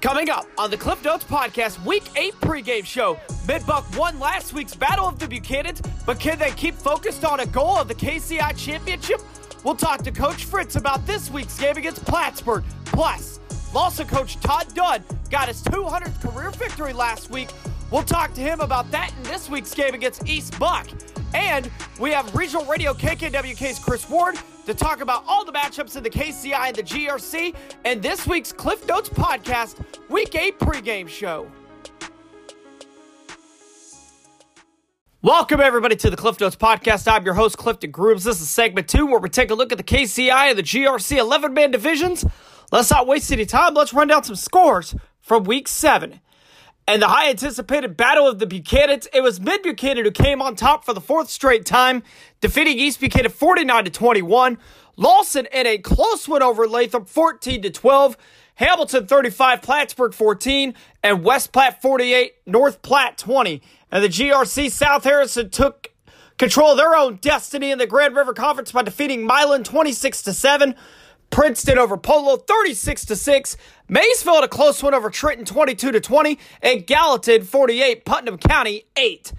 Coming up on the Cliff Notes Podcast Week 8 pregame show, Midbuck won last week's Battle of the Buchanans, but can they keep focused on a goal of the KCI Championship? We'll talk to Coach Fritz about this week's game against Plattsburg. Plus, Lawson coach Todd Dunn got his 200th career victory last week. We'll talk to him about that in this week's game against East Buck. And we have Regional Radio KKWK's Chris Ward to talk about all the matchups in the KCI and the GRC and this week's Cliff Notes Podcast Week 8 pregame show. Welcome, everybody, to the Cliff Notes Podcast. I'm your host, Clifton Grooms. This is segment two, where we take a look at the KCI and the GRC 11 man divisions. Let's not waste any time. Let's run down some scores from week seven. And the high anticipated battle of the Buchanans, it was Mid Buchanan who came on top for the fourth straight time, defeating East Buchanan 49 to 21. Lawson in a close win over Lathrop 14 to 12. Hamilton 35, Plattsburg 14, and West Platte 48, North Platte 20. And the GRC South Harrison took control of their own destiny in the Grand River Conference by defeating Milan 26 to 7. Princeton over Polo 36 to 6. Maysville had a close one over Trenton 22 to 20 and Gallatin 48, Putnam County 8.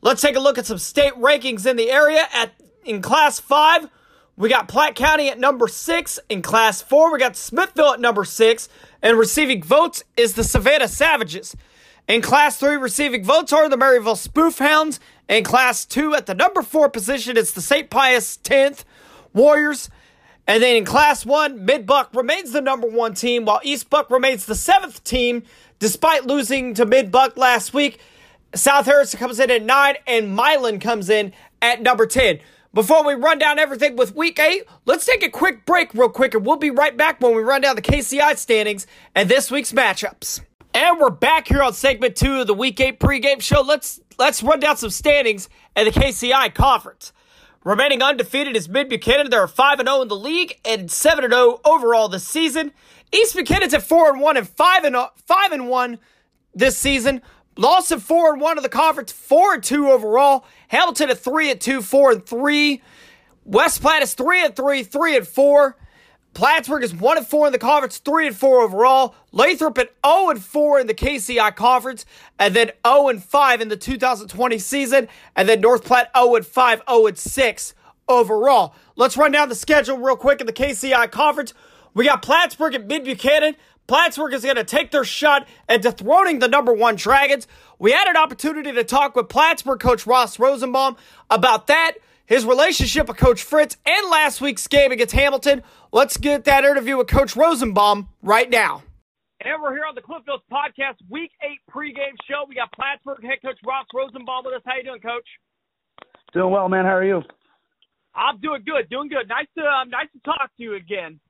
Let's take a look at some state rankings in the area at in class 5. We got Platte County at number six. In Class 4, we got Smithville at number six. And receiving votes is the Savannah Savages. In Class 3, receiving votes are the Maryville Spoofhounds. In Class 2, at the number 4 position, it's the St. Pius 10th Warriors. And then in Class 1, Mid Buck remains the number one team, while East Buck remains the seventh team, despite losing to Mid Buck last week. South Harrison comes in at 9, and Milan comes in at number 10. Before we run down everything with week eight, let's take a quick break real quick and we'll be right back when we run down the KCI standings and this week's matchups. And we're back here on segment two of the week eight pregame show. Let's let's run down some standings at the KCI conference. Remaining undefeated is Mid Buchanan. They're 5 0 in the league and 7 0 overall this season. East Buchanan's at 4 1 and 5 and 5 and 1 this season. At four and one of the conference, four and two overall. Hamilton at three and two, four and three. West Platte is three and three, three and four. Plattsburg is one and four in the conference, three and four overall. Lathrop at 0 and four in the KCI conference, and then 0 and five in the 2020 season, and then North Platte 0 and five, 0 and six overall. Let's run down the schedule real quick in the KCI conference. We got Plattsburg at Mid Buchanan. Plattsburg is going to take their shot at dethroning the number one Dragons. We had an opportunity to talk with Plattsburg coach Ross Rosenbaum about that, his relationship with Coach Fritz, and last week's game against Hamilton. Let's get that interview with Coach Rosenbaum right now. And we're here on the Cliff Notes Podcast, Week 8 pregame show. We got Plattsburg head coach Ross Rosenbaum with us. How you doing, Coach? Doing well, man. How are you? I'm doing good, doing good. Nice to um, nice to talk to you again.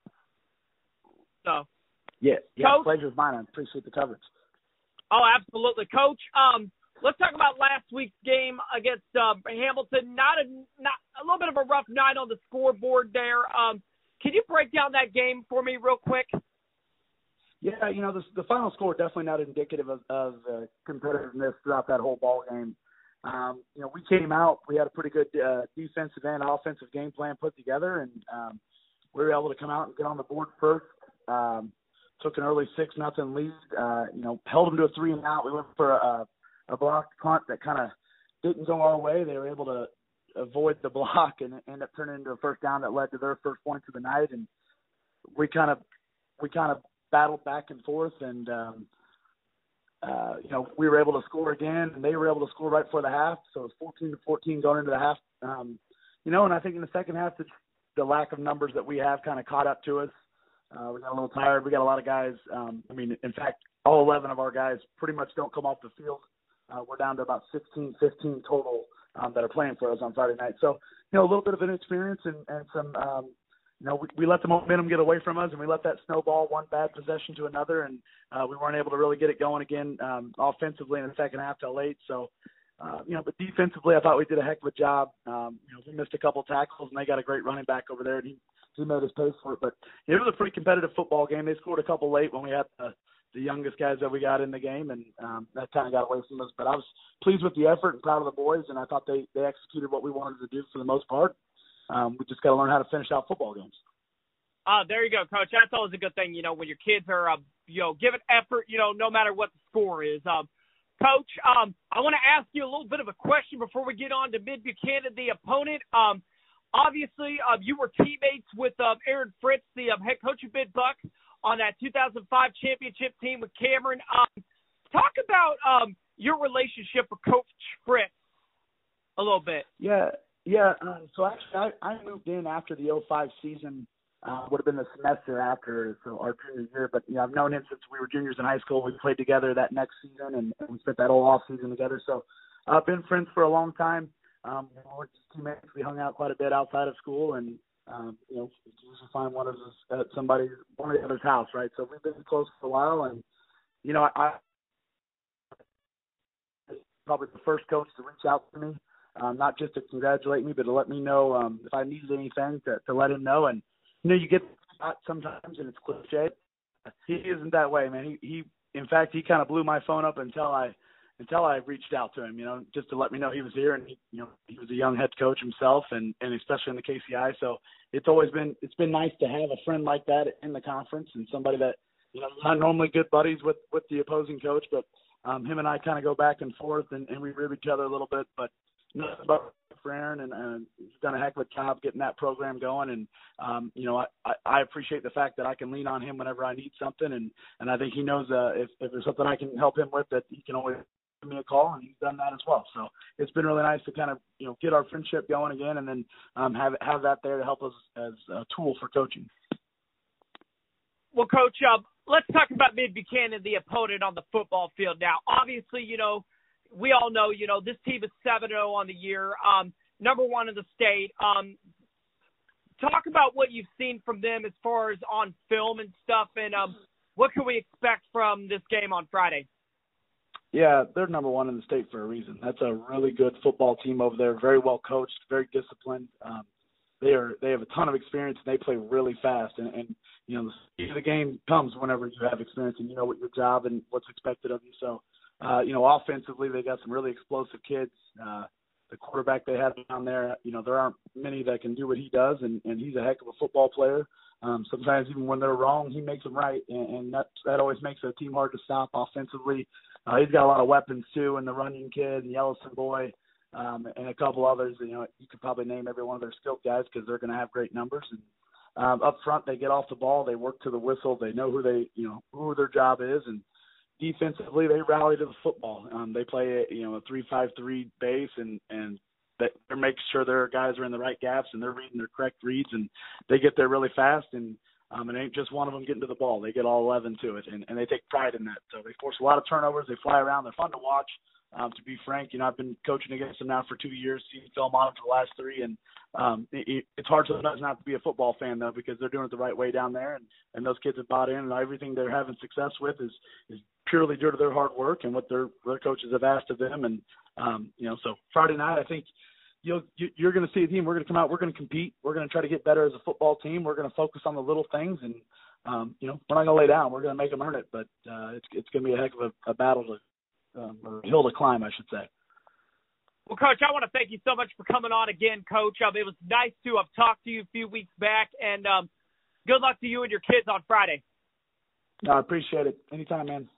So yeah, yeah, Coach, pleasure's mine. I appreciate the coverage. Oh, absolutely, Coach. Um, let's talk about last week's game against uh, Hamilton. Not a not a little bit of a rough night on the scoreboard there. Um, can you break down that game for me real quick? Yeah, you know the the final score definitely not indicative of, of uh, competitiveness throughout that whole ball game. Um, you know, we came out, we had a pretty good uh, defensive and offensive game plan put together, and um, we were able to come out and get on the board first. Um, took an early six nothing lead. Uh, you know, held them to a three and out. We went for a, a blocked punt that kind of didn't go our way. They were able to avoid the block and end up turning into a first down that led to their first points of the night. And we kind of we kind of battled back and forth, and um, uh, you know we were able to score again, and they were able to score right before the half. So it was 14 to 14 going into the half. Um, you know, and I think in the second half, the, the lack of numbers that we have kind of caught up to us. Uh, we got a little tired. We got a lot of guys. Um, I mean, in fact, all 11 of our guys pretty much don't come off the field. Uh, we're down to about 16, 15 total um, that are playing for us on Friday night. So, you know, a little bit of inexperience and, and some, um, you know, we, we let the momentum get away from us and we let that snowball one bad possession to another and uh, we weren't able to really get it going again um, offensively in the second half till late. So, uh, you know, but defensively, I thought we did a heck of a job. Um, you know, we missed a couple tackles, and they got a great running back over there, and he he made us pay for it. But it was a pretty competitive football game. They scored a couple late when we had the the youngest guys that we got in the game, and um, that kind of got away from us. But I was pleased with the effort and proud of the boys, and I thought they they executed what we wanted to do for the most part. Um, we just got to learn how to finish out football games. Uh, there you go, Coach. That's always a good thing, you know, when your kids are uh, you know, give it effort, you know, no matter what the score is. Um, Coach, um, I want to ask you a little bit of a question before we get on to Mid Buchanan, the opponent. Um, obviously, uh, you were teammates with um, Aaron Fritz, the um, head coach of Mid Buck, on that 2005 championship team with Cameron. Um, talk about um, your relationship with Coach Fritz a little bit. Yeah, yeah. Uh, so actually, I, I moved in after the 05 season uh, would have been the semester after so our junior year. But you know, I've known him since we were juniors in high school. We played together that next season, and, and we spent that whole off season together. So I've uh, been friends for a long time. Um, we're teammates. We hung out quite a bit outside of school, and um, you know, usually find one of us at somebody, one of the other's house, right? So we've been close for a while, and you know, I, I probably the first coach to reach out to me, um, not just to congratulate me, but to let me know um, if I needed anything to, to let him know. And you know, you get sometimes, and it's cliche. He isn't that way, man. He, he, in fact, he kind of blew my phone up until I, until I reached out to him, you know, just to let me know he was here, and he, you know, he was a young head coach himself, and and especially in the KCI. So it's always been, it's been nice to have a friend like that in the conference, and somebody that, you know, not normally good buddies with with the opposing coach, but um, him and I kind of go back and forth, and, and we rib each other a little bit, but nothing but for Aaron, and, and he's done a heck of a job getting that program going. And um, you know, I, I appreciate the fact that I can lean on him whenever I need something, and and I think he knows uh, if if there's something I can help him with, that he can always give me a call, and he's done that as well. So it's been really nice to kind of you know get our friendship going again, and then um, have have that there to help us as a tool for coaching. Well, Coach, uh, let's talk about Mid Buchanan, the opponent on the football field. Now, obviously, you know we all know, you know, this team is 7 0 on the year, um, number one in the state. Um, talk about what you've seen from them as far as on film and stuff, and um, what can we expect from this game on Friday? Yeah, they're number one in the state for a reason. That's a really good football team over there, very well coached, very disciplined. Um, they are they have a ton of experience and they play really fast and, and you know the, the game comes whenever you have experience and you know what your job and what's expected of you. So uh, you know, offensively, they got some really explosive kids. Uh, the quarterback they have down there, you know, there aren't many that can do what he does, and, and he's a heck of a football player. Um, sometimes even when they're wrong, he makes them right, and, and that that always makes a team hard to stop offensively. Uh, he's got a lot of weapons too, and the running kid, and Yellowstone boy, um, and a couple others. You know, you could probably name every one of their skilled guys because they're going to have great numbers. And um, up front, they get off the ball, they work to the whistle, they know who they, you know, who their job is, and defensively they rally to the football. Um, they play you know a three five three base and and that they're making sure their guys are in the right gaps and they're reading their correct reads and they get there really fast and um, it ain't just one of them getting to the ball. They get all 11 to it and, and they take pride in that. So they force a lot of turnovers. They fly around. They're fun to watch. Um, to be frank, you know, I've been coaching against them now for two years, seen film on them for the last three, and um, it, it's hard sometimes not to be a football fan though because they're doing it the right way down there, and and those kids have bought in, and everything they're having success with is is purely due to their hard work and what their their coaches have asked of them, and um, you know, so Friday night I think you'll you, you're going to see a team. We're going to come out. We're going to compete. We're going to try to get better as a football team. We're going to focus on the little things, and um, you know, we're not going to lay down. We're going to make them earn it. But uh, it's it's going to be a heck of a, a battle to um, or hill to climb, I should say. Well, Coach, I want to thank you so much for coming on again, Coach. Um, it was nice to have talked to you a few weeks back, and um, good luck to you and your kids on Friday. I appreciate it. Anytime, man.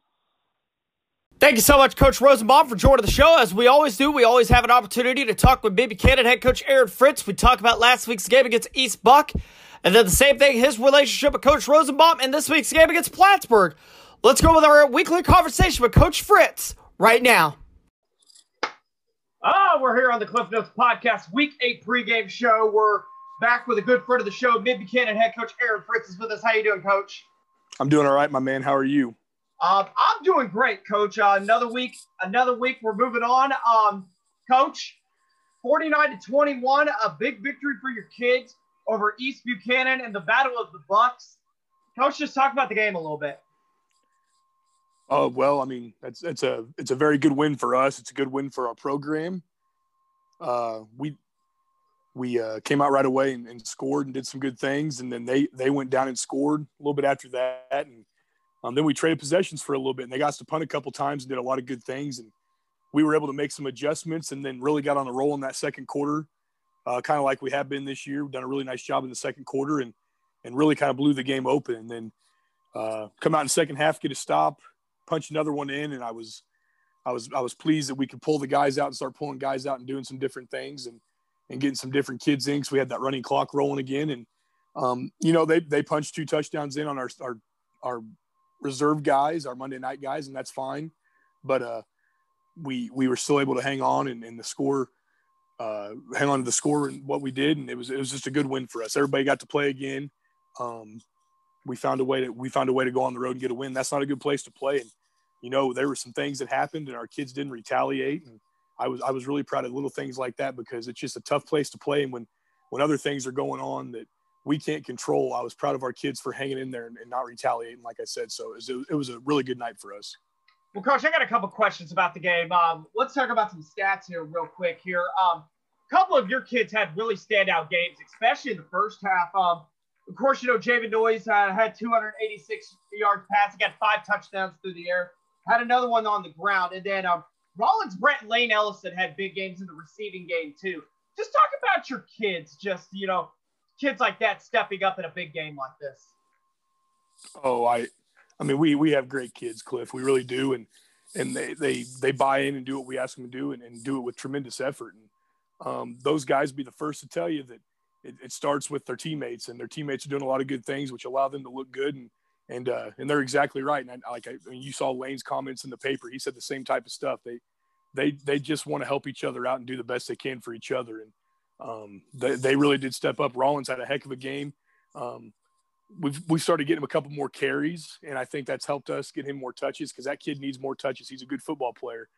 Thank you so much, Coach Rosenbaum, for joining the show. As we always do, we always have an opportunity to talk with Mid Buchanan head coach Aaron Fritz. We talk about last week's game against East Buck, and then the same thing, his relationship with Coach Rosenbaum, and this week's game against Plattsburg. Let's go with our weekly conversation with Coach Fritz right now. Oh, we're here on the Cliff Notes Podcast, Week 8 pregame show. We're back with a good friend of the show, Mid Buchanan head coach Aaron Fritz is with us. How you doing, Coach? I'm doing all right, my man. How are you? Um, I'm doing great, Coach. Uh, another week, another week. We're moving on. Um, Coach, 49 to 21, a big victory for your kids over East Buchanan and the Battle of the Bucks. Coach, just talk about the game a little bit. Oh well, I mean, that's it's a it's a very good win for us. It's a good win for our program. Uh, we we uh, came out right away and, and, scored and did some good things, and then they they went down and scored a little bit after that, and um, then we traded possessions for a little bit, and they got us to punt a couple times and did a lot of good things, and we were able to make some adjustments, and then really got on a roll in that second quarter, uh, kind of like we have been this year. We've done a really nice job in the second quarter, and and really kind of blew the game open, and then uh, come out in the second half, get a stop, punch another one in, and I was I was I was pleased that we could pull the guys out and start pulling guys out and doing some different things and and getting some different kids in because we had that running clock rolling again. And um, you know they they punched two touchdowns in on our our our reserve guys, our Monday night guys, and that's fine. But uh, we we were still able to hang on and, and the score uh, hang on to the score and what we did, and it was it was just a good win for us. Everybody got to play again. Um, we found a way to we found a way to go on the road and get a win. That's not a good place to play, and you know there were some things that happened, and our kids didn't retaliate. And I was I was really proud of little things like that because it's just a tough place to play, and when when other things are going on that we can't control, I was proud of our kids for hanging in there and, and not retaliating, like I said. So it was, it was a really good night for us. Well, Coach, I got a couple questions about the game. Um, let's talk about some stats here, real quick. Here, um, a couple of your kids had really standout games, especially in the first half. Um, of course, you know Javen Noyes uh, had 286 yards passing, got five touchdowns through the air, had another one on the ground, and then um, Rollins, Brent, and Lane Ellison had big games in the receiving game too. Just talk about your kids, just you know, kids like that stepping up in a big game like this. Oh, I I mean, we we have great kids, Cliff. We really do, and and they they they buy in and do what we ask them to do, and, and do it with tremendous effort. And um, those guys be the first to tell you that it, it, starts with their teammates, and their teammates are doing a lot of good things, which allow them to look good. And and uh, and they're exactly right. And I, like I, I mean, you saw Lane's comments in the paper. He said the same type of stuff. They they they just want to help each other out and do the best they can for each other. And um, they they really did step up. Rollins had a heck of a game. Um, we've we started getting him a couple more carries, and I think that's helped us get him more touches because that kid needs more touches. He's a good football player,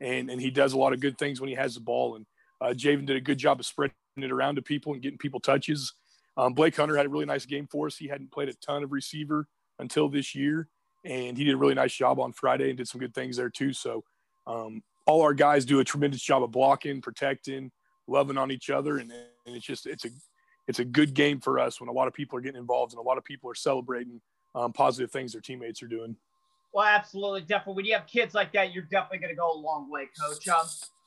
and and he does a lot of good things when he has the ball. And uh, Javen did a good job of spreading it around to people and getting people touches. Um, Blake Hunter had a really nice game for us. He hadn't played a ton of receiver until this year, and he did a really nice job on Friday and did some good things there too. So um, all our guys do a tremendous job of blocking, protecting, loving on each other, and, and it's just it's a it's a good game for us when a lot of people are getting involved and a lot of people are celebrating um, positive things their teammates are doing. Well, absolutely, definitely. When you have kids like that, you're definitely going to go a long way, Coach. Um,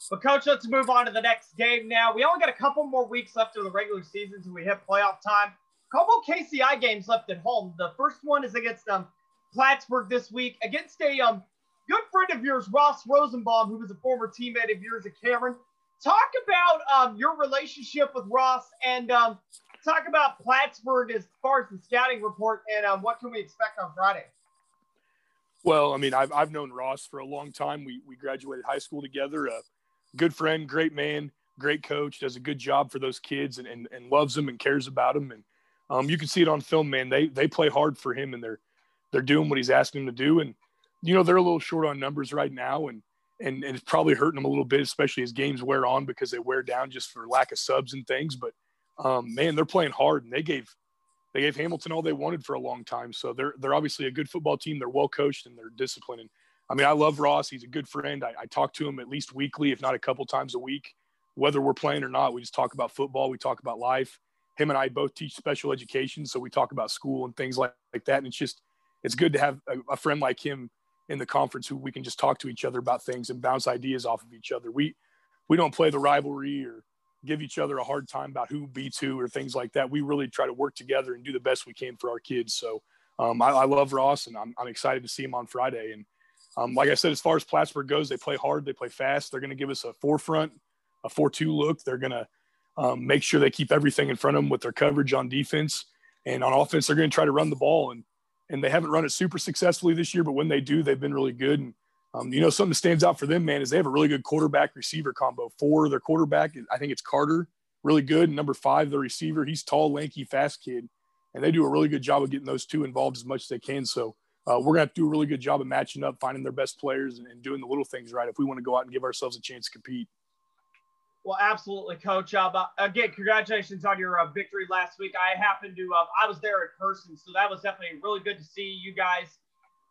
but Coach, let's move on to the next game now. We only got a couple more weeks left of the regular season until we hit playoff time. A couple KCI games left at home. The first one is against um, Plattsburg this week against a um, good friend of yours, Ross Rosenbaum, who was a former teammate of yours at Cameron talk about um, your relationship with Ross and um, talk about Plattsburg as far as the scouting report and um, what can we expect on Friday. Well, I mean, I've, I've known Ross for a long time. We, we graduated high school together. A good friend, great man, great coach, does a good job for those kids and, and, and loves them and cares about them. And um, you can see it on film, man. They they play hard for him and they're they're doing what he's asking them to do. And you know they're a little short on numbers right now, and and, and it's probably hurting them a little bit, especially as games wear on because they wear down just for lack of subs and things. But um, man, they're playing hard, and they gave they gave Hamilton all they wanted for a long time. So they're they're obviously a good football team. They're well coached and they're disciplined. And I mean, I love Ross. He's a good friend. I, I talk to him at least weekly, if not a couple times a week, whether we're playing or not. We just talk about football. We talk about life. Him and I both teach special education, so we talk about school and things like, like that. And it's just it's good to have a, a friend like him in the conference who we can just talk to each other about things and bounce ideas off of each other. We we don't play the rivalry or give each other a hard time about who beats who or things like that. We really try to work together and do the best we can for our kids. So um, I, I, love Ross and I'm, I'm, excited to see him on Friday. And um, like I said, as far as Plattsburg goes, they play hard, they play fast. They're going to give us a four front, a four-two look. They're going to um, make sure they keep everything in front of them with their coverage on defense and on offense. They're going to try to run the ball and and they haven't run it super successfully this year, but when they do, they've been really good. And um, you know, something that stands out for them, man, is they have a really good quarterback receiver combo. For their quarterback, I think it's Carter, really good. And number five, the receiver, he's tall, lanky, fast kid, and they do a really good job of getting those two involved as much as they can. So uh, we're have to do a really good job of matching up, finding their best players, and, and doing the little things right if we want to go out and give ourselves a chance to compete. Well, absolutely, Coach. Uh, again, congratulations on your uh, victory last week. I happened to, uh, I was there in person, so that was definitely really good to see you guys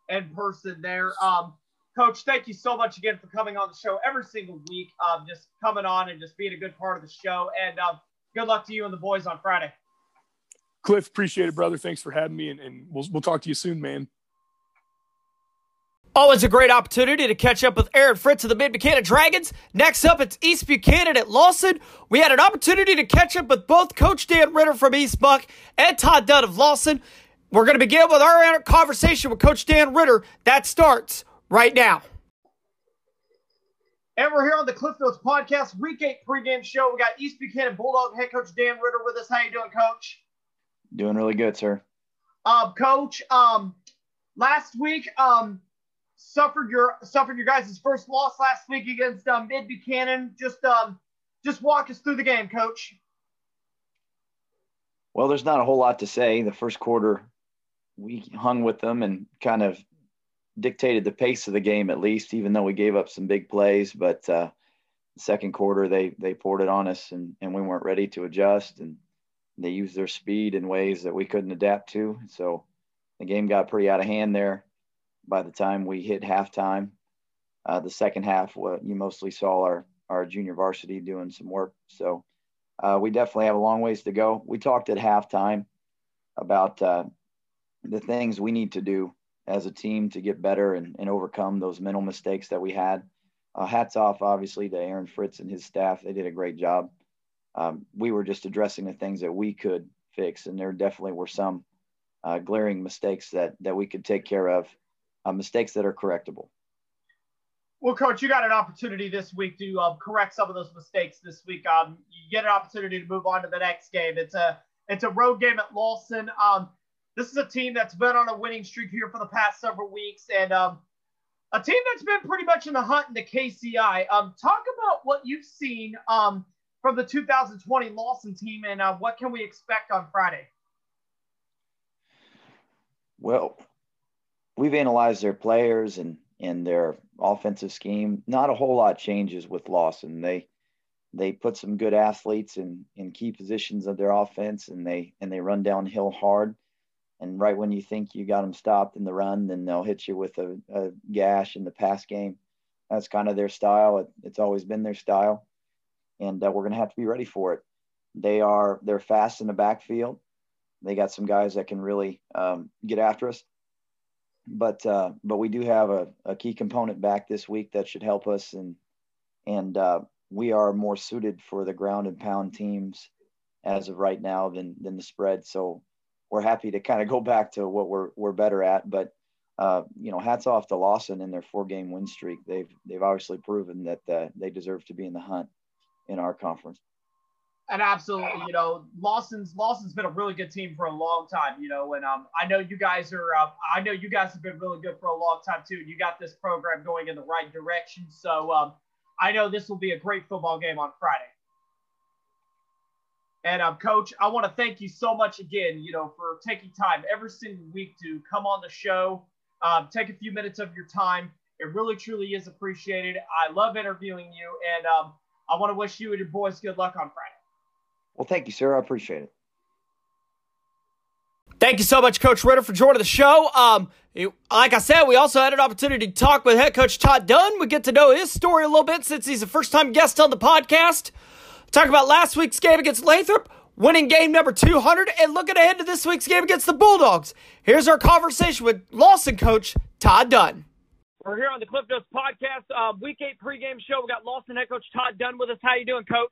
in person there. Um, Coach, thank you so much again for coming on the show every single week. Um, just coming on and just being a good part of the show. And um, good luck to you and the boys on Friday. Cliff, appreciate it, brother. Thanks for having me, and, and we'll we'll talk to you soon, man. Always a great opportunity to catch up with Aaron Fritz of the Mid Buchanan Dragons. Next up, it's East Buchanan at Lawson. We had an opportunity to catch up with both Coach Dan Ritter from East Buck and Todd Dunn of Lawson. We're going to begin with our conversation with Coach Dan Ritter. That starts right now. And we're here on the Cliff Notes podcast, Week 8 pregame show. We got East Buchanan Bulldog head coach Dan Ritter with us. How you doing, Coach? Doing really good, sir. Um, coach, um, last week, um, suffered your suffered your guys' first loss last week against um, Mid Buchanan. Just um, just walk us through the game, Coach. Well, there's not a whole lot to say. The first quarter, we hung with them and kind of dictated the pace of the game at least, even though we gave up some big plays. But uh, second quarter, they they poured it on us, and and we weren't ready to adjust, and they used their speed in ways that we couldn't adapt to. So the game got pretty out of hand there. By the time we hit halftime, uh, the second half, what you mostly saw our our junior varsity doing some work. So uh, we definitely have a long ways to go. We talked at halftime about uh, the things we need to do as a team to get better and, and overcome those mental mistakes that we had. Uh, hats off, obviously, to Aaron Fritz and his staff. They did a great job. Um, we were just addressing the things that we could fix, and there definitely were some uh, glaring mistakes that that we could take care of, uh, mistakes that are correctable. Well, coach, you got an opportunity this week to um, correct some of those mistakes. This week, um, you get an opportunity to move on to the next game. It's a it's a road game at Lawson. Um, this is a team that's been on a winning streak here for the past several weeks, and um, a team that's been pretty much in the hunt in the KCI. Um, talk about what you've seen um, from the 2020 Lawson team, and uh, what can we expect on Friday? Well, we've analyzed their players and and their offensive scheme. Not a whole lot changes with Lawson. They they put some good athletes in in key positions of their offense, and they and they run downhill hard and right when you think you got them stopped in the run, then they'll hit you with a, a gash in the pass game. That's kind of their style. It, it's always been their style, and uh, we're going to have to be ready for it. They are they're fast in the backfield. They got some guys that can really um, get after us, but uh, but we do have a, a, key component back this week that should help us, and and uh, we are more suited for the ground and pound teams as of right now than than the spread. So we're happy to kind of go back to what we're we're better at. But uh, you know, hats off to Lawson in their four game win streak. They've they've obviously proven that uh, they deserve to be in the hunt in our conference. And absolutely, you know, Lawson's Lawson's been a really good team for a long time, you know, and um, I know you guys are, uh, I know you guys have been really good for a long time too. And you got this program going in the right direction, so um, I know this will be a great football game on Friday. And um, Coach, I want to thank you so much again, you know, for taking time every single week to come on the show, um, take a few minutes of your time. It really, truly is appreciated. I love interviewing you, and um, I want to wish you and your boys good luck on Friday. Well, thank you, sir. I appreciate it. Thank you so much, Coach Ritter, for joining the show. Um, it, like I said, we also had an opportunity to talk with head coach Todd Dunn. We get to know his story a little bit since he's a first time guest on the podcast. Talk about last week's game against Lathrop, winning game number 200, and looking ahead to this week's game against the Bulldogs. Here's our conversation with Lawson coach Todd Dunn. We're here on the Cliff Notes podcast, uh, week eight pregame show. We got Lawson head coach Todd Dunn with us. How you doing, coach?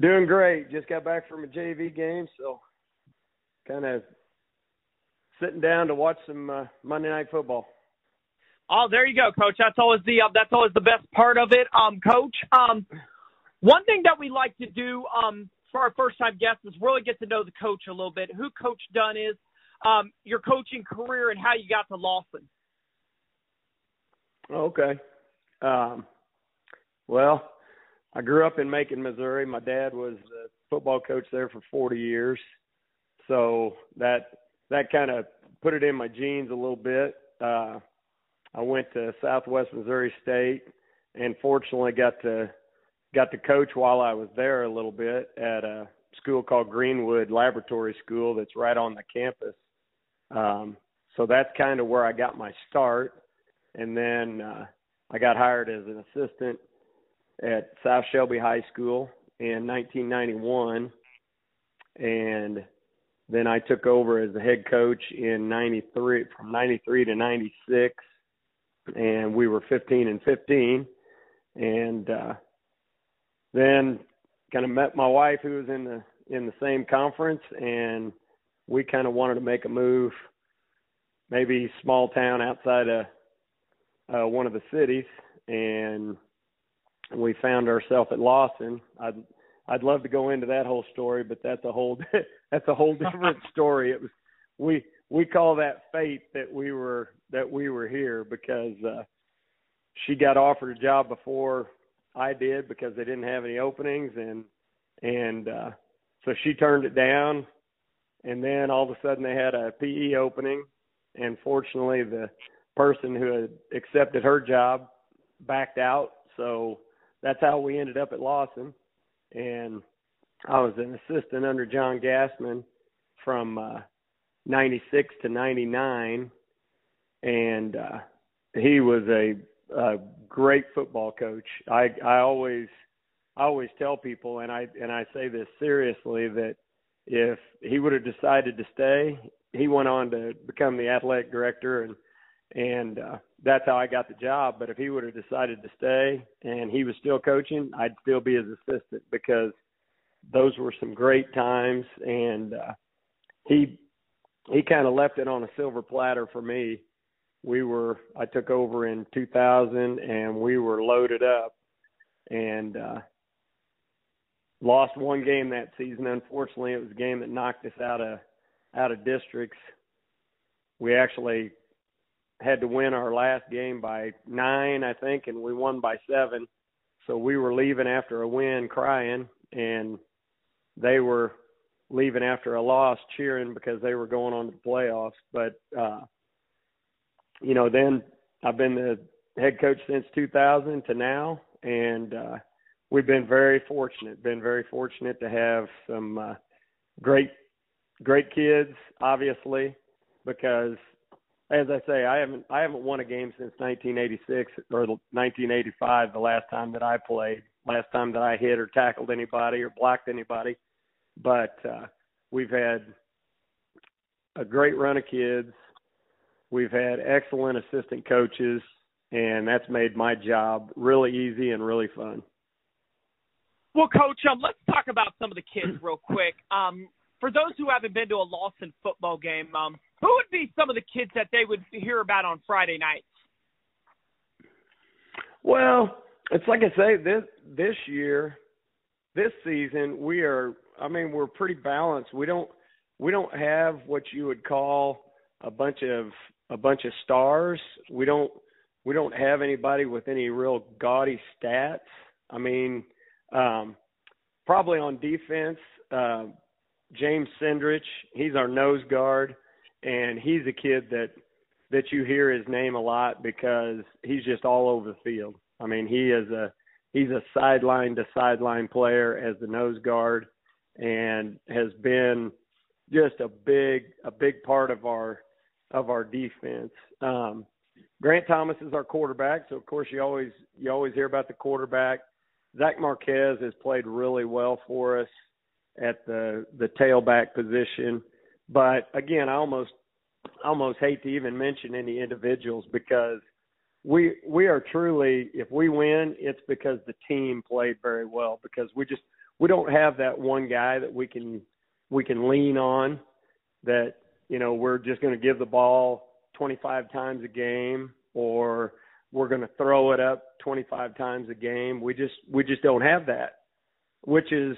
Doing great. Just got back from a JV game, so kind of sitting down to watch some uh, Monday Night Football. Oh, there you go, Coach. That's always the uh, that's always the best part of it, um, Coach. Um, one thing that we like to do um, for our first time guests is really get to know the coach a little bit, who Coach Dunn is, um, your coaching career, and how you got to Lawson. Okay. Um, well, I grew up in Macon, Missouri. My dad was a football coach there for 40 years, so that that kind of put it in my genes a little bit. Uh, I went to Southwest Missouri State, and fortunately got to got to coach while I was there a little bit at a school called Greenwood Laboratory School that's right on the campus. Um, so that's kind of where I got my start, and then uh, I got hired as an assistant at South Shelby High School in 1991, and then I took over as the head coach in 93 from 93 to 96 and we were 15 and 15 and uh then kind of met my wife who was in the in the same conference, and we kind of wanted to make a move, maybe small town outside of uh, one of the cities, and we found ourselves at Lawson. I'd I'd love to go into that whole story, but that's a whole that's a whole different story. It was we we call that fate that we were that we were here because uh she got offered a job before I did because they didn't have any openings and and uh so she turned it down and then all of a sudden they had a PE opening and fortunately the person who had accepted her job backed out so that's how we ended up at Lawson. And I was an assistant under John Gassman from uh 96 to 99 and uh he was a, a great football coach. I i always i always tell people and i and i say this seriously that if he would have decided to stay he went on to become the athletic director and and uh that's how I got the job but if he would have decided to stay and he was still coaching I'd still be his assistant because those were some great times and uh he he kind of left it on a silver platter for me. We were I took over in 2000 and we were loaded up and uh lost one game that season unfortunately it was a game that knocked us out of out of districts. We actually had to win our last game by 9 I think and we won by 7. So we were leaving after a win crying and they were leaving after a loss cheering because they were going on to the playoffs. But uh you know, then I've been the head coach since 2000 to now and uh we've been very fortunate, been very fortunate to have some uh great great kids obviously because as I say, I haven't I haven't won a game since 1986 or 1985 the last time that I played, last time that I hit or tackled anybody or blocked anybody but uh, we've had a great run of kids. We've had excellent assistant coaches, and that's made my job really easy and really fun. Well, Coach, um, let's talk about some of the kids real quick. Um, for those who haven't been to a Lawson football game, um, who would be some of the kids that they would hear about on Friday nights? Well, it's like I say this this year, this season we are I mean, we're pretty balanced. We don't we don't have what you would call a bunch of a bunch of stars. We don't we don't have anybody with any real gaudy stats. I mean, um, probably on defense, uh, James Sendrich, he's our nose guard, and he's a kid that that you hear his name a lot because he's just all over the field. I mean, he is a he's a sideline to sideline player as the nose guard and has been just a big a big part of our of our defense. Um, Grant Thomas is our quarterback, so of course you always you always hear about the quarterback. Zach Marquez has played really well for us at the the tailback position, but again, I almost almost hate to even mention any individuals because we we are truly if we win, it's because the team played very well because we just we don't have that one guy that we can we can lean on that you know we're just going to give the ball 25 times a game or we're going to throw it up 25 times a game. We just we just don't have that which is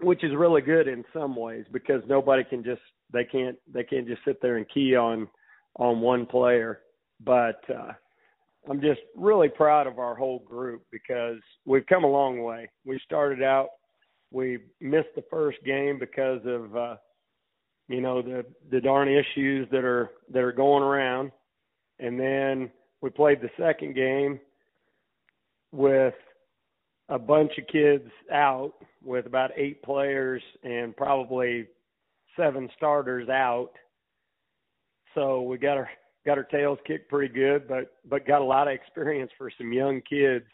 which is really good in some ways because nobody can just they can't they can't just sit there and key on on one player but uh I'm just really proud of our whole group because we've come a long way. We started out, we missed the first game because of, uh, you know, the the darn issues that are that are going around, and then we played the second game with a bunch of kids out, with about eight players and probably seven starters out. So we got our got our tails kicked pretty good, but but got a lot of experience for some young kids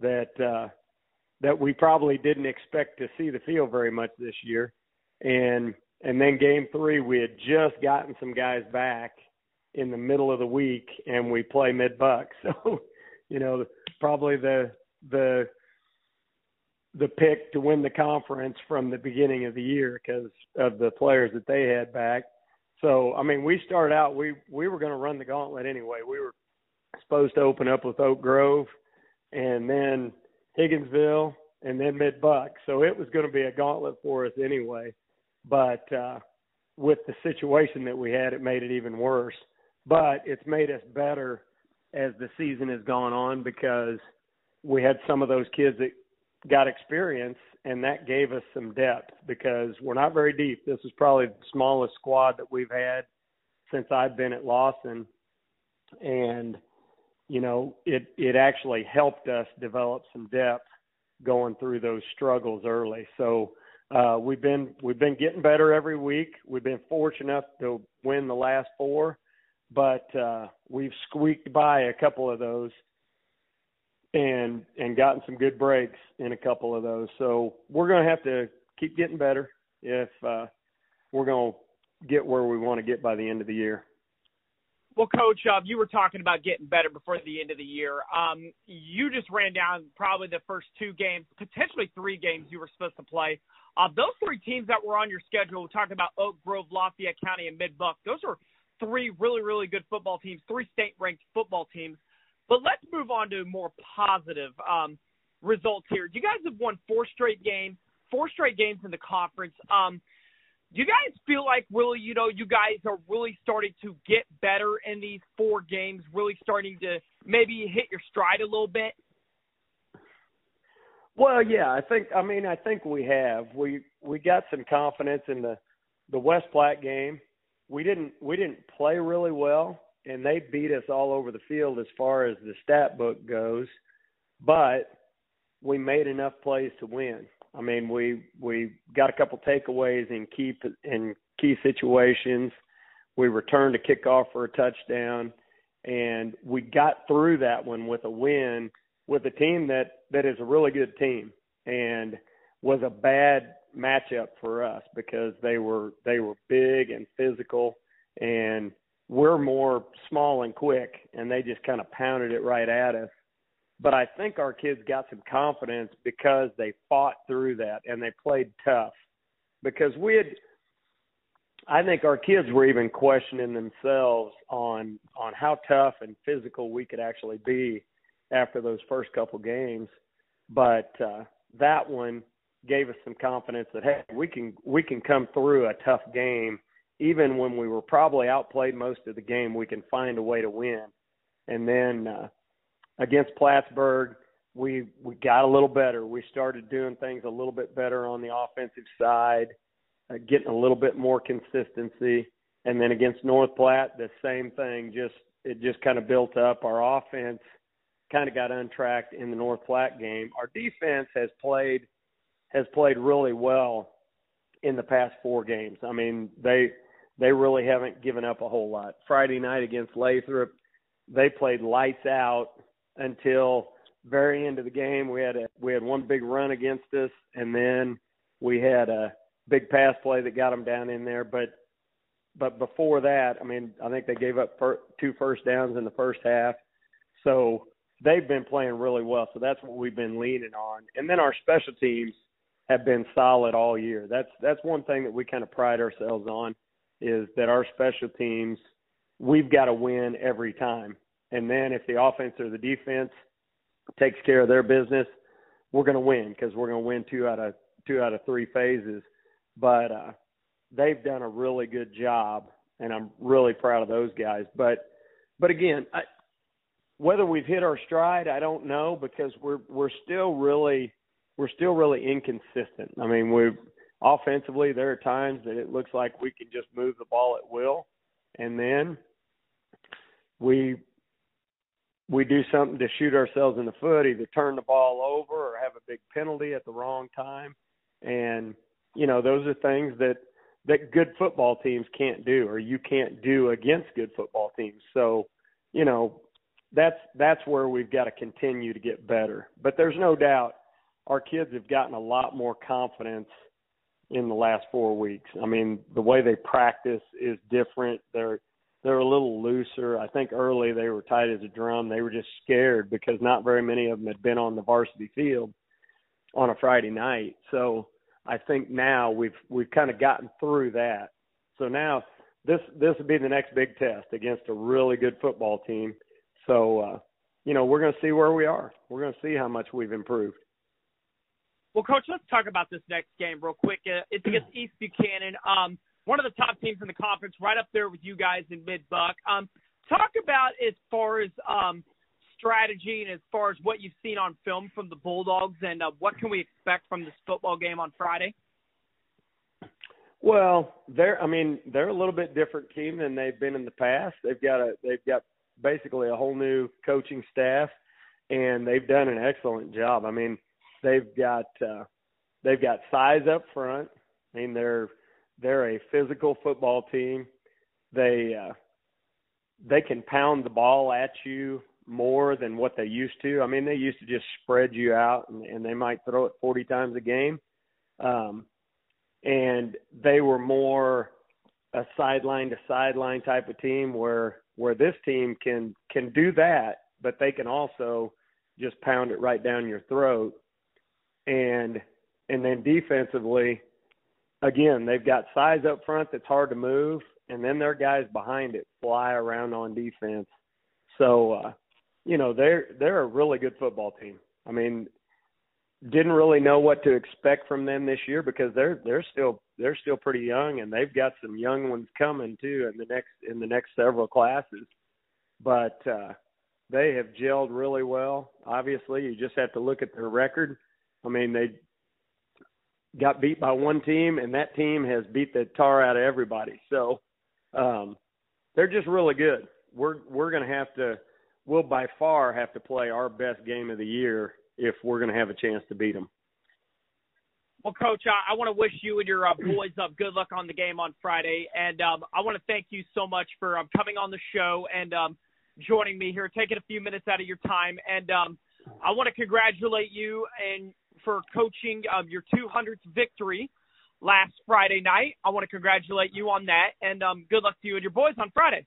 that uh, that we probably didn't expect to see the field very much this year. And and then game three, we had just gotten some guys back in the middle of the week, and we play mid buck. So, you know, probably the the the pick to win the conference from the beginning of the year because of the players that they had back. So I mean, we started out we we were going to run the gauntlet anyway. We were supposed to open up with Oak Grove, and then Higginsville, and then Mid Buck. So it was going to be a gauntlet for us anyway. But uh, with the situation that we had, it made it even worse. But it's made us better as the season has gone on because we had some of those kids that got experience and that gave us some depth because we're not very deep. This is probably the smallest squad that we've had since I've been at Lawson. And you know, it it actually helped us develop some depth going through those struggles early. So uh, we've been we've been getting better every week. We've been fortunate enough to win the last four, but uh, we've squeaked by a couple of those and and gotten some good breaks in a couple of those. So we're going to have to keep getting better if uh, we're going to get where we want to get by the end of the year. Well, Coach, uh, you were talking about getting better before the end of the year. Um, you just ran down probably the first two games, potentially three games you were supposed to play. Uh, those three teams that were on your schedule, we're talking about Oak Grove, Lafayette County, and Mid Buck. Those are three really, really good football teams, three state-ranked football teams. But let's move on to more positive um, results here. You guys have won four straight games, four straight games in the conference. Um, do you guys feel like really, you know, you guys are really starting to get better in these four games, really starting to maybe hit your stride a little bit? Well, yeah, I think I mean I think we have. We we got some confidence in the the West Platte game. We didn't we didn't play really well and they beat us all over the field as far as the stat book goes, but we made enough plays to win. I mean, we we got a couple takeaways in key in key situations. We returned a kickoff for a touchdown, and we got through that one with a win with a team that that is a really good team and was a bad matchup for us because they were they were big and physical and we're more small and quick, and they just kind of pounded it right at us. But I think our kids got some confidence because they fought through that and they played tough. Because we had, I think our kids were even questioning themselves on on how tough and physical we could actually be after those first couple games. But uh, that one gave us some confidence that hey, we can we can come through a tough game even when we were probably outplayed most of the game, we can find a way to win. And then uh, against Plattsburg, we we got a little better. We started doing things a little bit better on the offensive side, uh, getting a little bit more consistency. And then against North Platte, the same thing. Just it just kind of built up. Our offense kind of got untracked in the North Platte game. Our defense has played has played really well in the past four games. I mean, they they really haven't given up a whole lot. Friday night against Lathrop, they played lights out until very end of the game. We had a we had one big run against us, and then we had a big pass play that got them down in there. But but before that, I mean, I think they gave up fir- two first downs in the first half. So they've been playing really well. So that's what we've been leaning on. And then our special teams have been solid all year. That's that's one thing that we kind of pride ourselves on is that our special teams, we've got to win every time. And then if the offense or the defense takes care of their business, we're going to win because we're going to win two out of two out of three phases. But uh, they've done a really good job, and I'm really proud of those guys. But but again, I, whether we've hit our stride, I don't know because we're we're still really we're still really inconsistent. I mean, we've offensively, there are times that it looks like we can just move the ball at will, and then we we do something to shoot ourselves in the foot, either turn the ball over or have a big penalty at the wrong time, and you know those are things that that good football teams can't do, or you can't do against good football teams. So, you know, that's that's where we've got to continue to get better. But there's no doubt our kids have gotten a lot more confidence in the last four weeks. I mean, the way they practice is different. They're they're a little looser. I think early they were tight as a drum. They were just scared because not very many of them had been on the varsity field. on a Friday night. So I think now we've we've kind of gotten through that. So now this this would be the next big test against a really good football team. So uh, you know we're going to see where we are. We're going to see how much we've improved. Well, coach, let's talk about this next game real quick. Uh, it's against East Buchanan. Um, one of the top teams in the conference, right up there with you guys in mid buck. Um, talk about as far as um, strategy and as far as what you've seen on film from the Bulldogs, and uh, what can we expect from this football game on Friday? Well, they're I mean they're a little bit different team than they've been in the past. They've got a they've got basically a whole new coaching staff, and they've done an excellent job. I mean they've got uh, they've got size up front. I mean they're they're a physical football team. They uh, they can pound the ball at you more than what they used to. I mean, they used to just spread you out and, and they might throw it 40 times a game. Um, and they were more a sideline to sideline type of team where where this team can can do that, but they can also just pound it right down your throat. And and then defensively, again, they've got size up front that's hard to move, and then their guys behind it fly around on defense. So uh, you know they're they're a really good football team. I mean, didn't really know what to expect from them this year because they're they're still they're still pretty young and they've got some young ones coming too in the next in the next several classes. But uh they have gelled really well. Obviously, you just have to look at their record. I mean, they got beat by one team and that team has beat the tar out of everybody. So, um they're just really good. We're we're going to have to we'll by far have to play our best game of the year if we're going to have a chance to beat them. Well, Coach, I, I want to wish you and your uh, boys uh, good luck on the game on Friday, and um, I want to thank you so much for um, coming on the show and um, joining me here, taking a few minutes out of your time, and um, I want to congratulate you and for coaching um, your 200th victory last Friday night. I want to congratulate you on that, and um, good luck to you and your boys on Friday.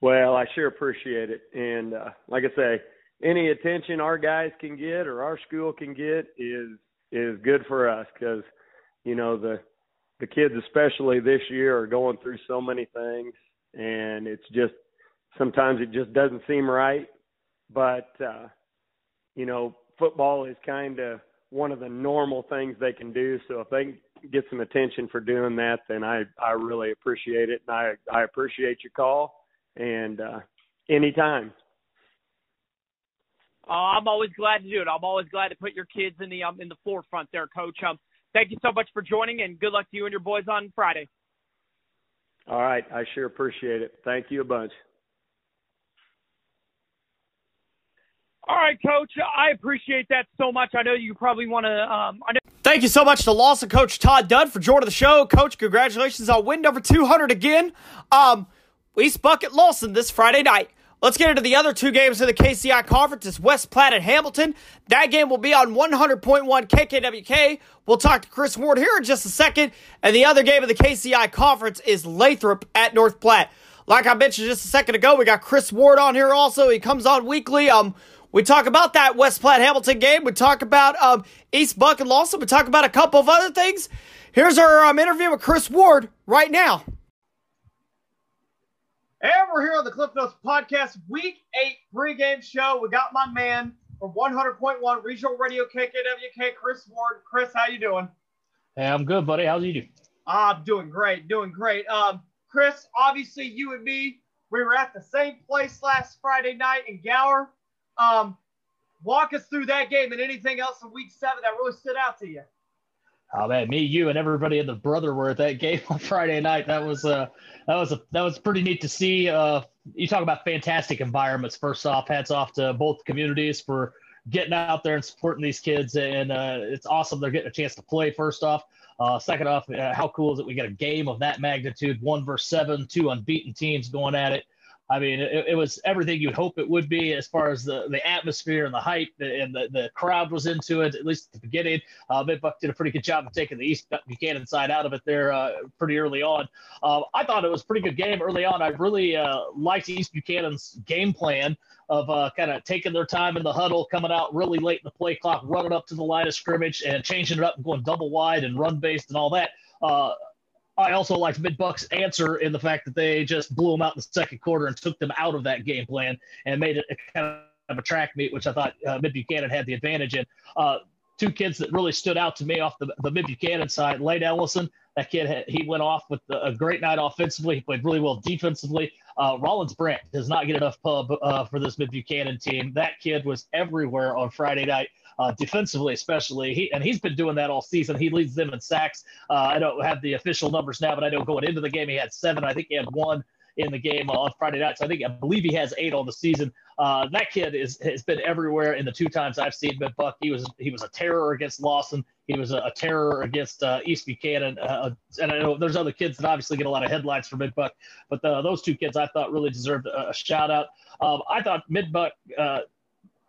Well, I sure appreciate it, and uh, like I say, any attention our guys can get or our school can get is is good for us because you know the the kids especially this year are going through so many things and it's just sometimes it just doesn't seem right but uh you know football is kind of one of the normal things they can do so if they get some attention for doing that then i i really appreciate it and i i appreciate your call and uh anytime uh, I'm always glad to do it. I'm always glad to put your kids in the um in the forefront there, Coach. Um, thank you so much for joining, and good luck to you and your boys on Friday. All right, I sure appreciate it. Thank you a bunch. All right, Coach. I appreciate that so much. I know you probably want to. Um, I know- Thank you so much to Lawson Coach Todd Dunn for joining the show. Coach, congratulations on win number 200 again. Um, East Buck at Lawson this Friday night. Let's get into the other two games of the KCI Conference. It's West Platte and Hamilton. That game will be on 100.1 KKWK. We'll talk to Chris Ward here in just a second. And the other game of the KCI Conference is Lathrop at North Platte. Like I mentioned just a second ago, we got Chris Ward on here also. He comes on weekly. Um, we talk about that West Platte Hamilton game. We talk about um, East Buck and Lawson. We talk about a couple of other things. Here's our um, interview with Chris Ward right now. And we're here on the Cliff Notes Podcast, Week 8 pregame show. We got my man from 100.1 Regional Radio KKWK, Chris Ward. Chris, how you doing? Hey, I'm good, buddy. How's you doing? I'm doing great, doing great. Um, Chris, obviously you and me, we were at the same place last Friday night in Gower. Um, walk us through that game and anything else in Week 7 that really stood out to you. Oh man, me, you, and everybody in the brother were at that game on Friday night. That was uh that was a that was pretty neat to see. Uh, you talk about fantastic environments. First off, hats off to both communities for getting out there and supporting these kids, and uh, it's awesome they're getting a chance to play. First off, uh, second off, uh, how cool is it we get a game of that magnitude, one versus seven, two unbeaten teams going at it. I mean, it, it, was everything you'd hope it would be as far as the, the atmosphere and the hype and the, the crowd was into it, at least at the beginning. Uh, Buck did a pretty good job of taking the East Buchanan side out of it there uh, pretty early on. Uh, I thought it was a pretty good game early on. I really uh, liked East Buchanan's game plan of uh, kind of taking their time in the huddle, coming out really late in the play clock, running up to the line of scrimmage and changing it up and going double wide and run based and all that. Uh, I also liked Mid Buck's answer in the fact that they just blew them out in the second quarter and took them out of that game plan and made it kind of a track meet, which I thought uh, Mid Buchanan had the advantage in. Uh, two kids that really stood out to me off the, the Mid Buchanan side, Lane Ellison. That kid, he went off with a great night offensively. He played really well defensively. Uh, Rollins Brandt does not get enough pub uh, for this Mid Buchanan team. That kid was everywhere on Friday night uh, defensively, especially. He and he's been doing that all season. He leads them in sacks. Uh, I don't have the official numbers now, but I know going into the game he had seven. I think he had one in the game on Friday night. So I think I believe he has eight on the season. Uh, that kid is has been everywhere in the two times I've seen him. Buck, he was he was a terror against Lawson. He was a, a terror against uh, East Buchanan. Uh, and I know there's other kids that obviously get a lot of headlines for Mid Buck, but the, those two kids I thought really deserved a, a shout out. Um, I thought Mid Buck uh,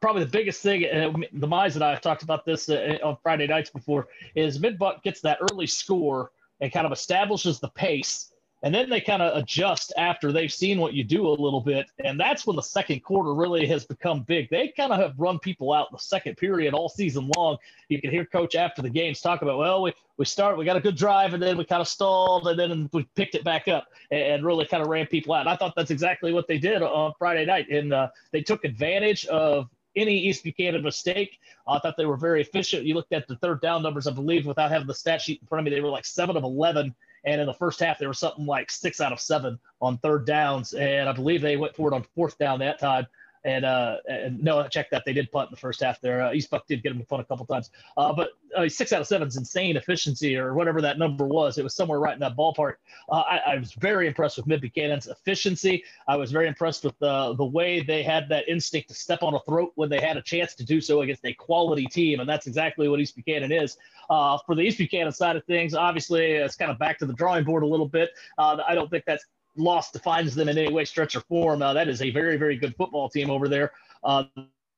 probably the biggest thing, uh, the Mize and I have talked about this uh, on Friday nights before, is Midbuck gets that early score and kind of establishes the pace. And then they kind of adjust after they've seen what you do a little bit. And that's when the second quarter really has become big. They kind of have run people out in the second period all season long. You can hear coach after the games talk about, well, we, we start, we got a good drive, and then we kind of stalled, and then we picked it back up and, really kind of ran people out. And I thought that's exactly what they did on Friday night. And uh, they took advantage of any East Buchanan mistake. I thought they were very efficient. You looked at the third down numbers, I believe, without having the stat sheet in front of me, they were like seven of 11. And in the first half, they were something like six out of seven on third downs. And I believe they went for it on fourth down that time. And uh, and no, I checked that they did punt in the first half there. Uh, East Buck did get them to punt a couple times, uh, but uh, six out of seven is insane efficiency or whatever that number was. It was somewhere right in that ballpark. Uh, I, I, was very impressed with Mid Buchanan's efficiency. I was very impressed with the the way they had that instinct to step on a throat when they had a chance to do so against a quality team, and that's exactly what East Buchanan is. Uh, for the East Buchanan side of things, obviously it's kind of back to the drawing board a little bit. I don't think that's loss defines them in any way, stretch, or form. Uh, that is a very, very good football team over there. Uh,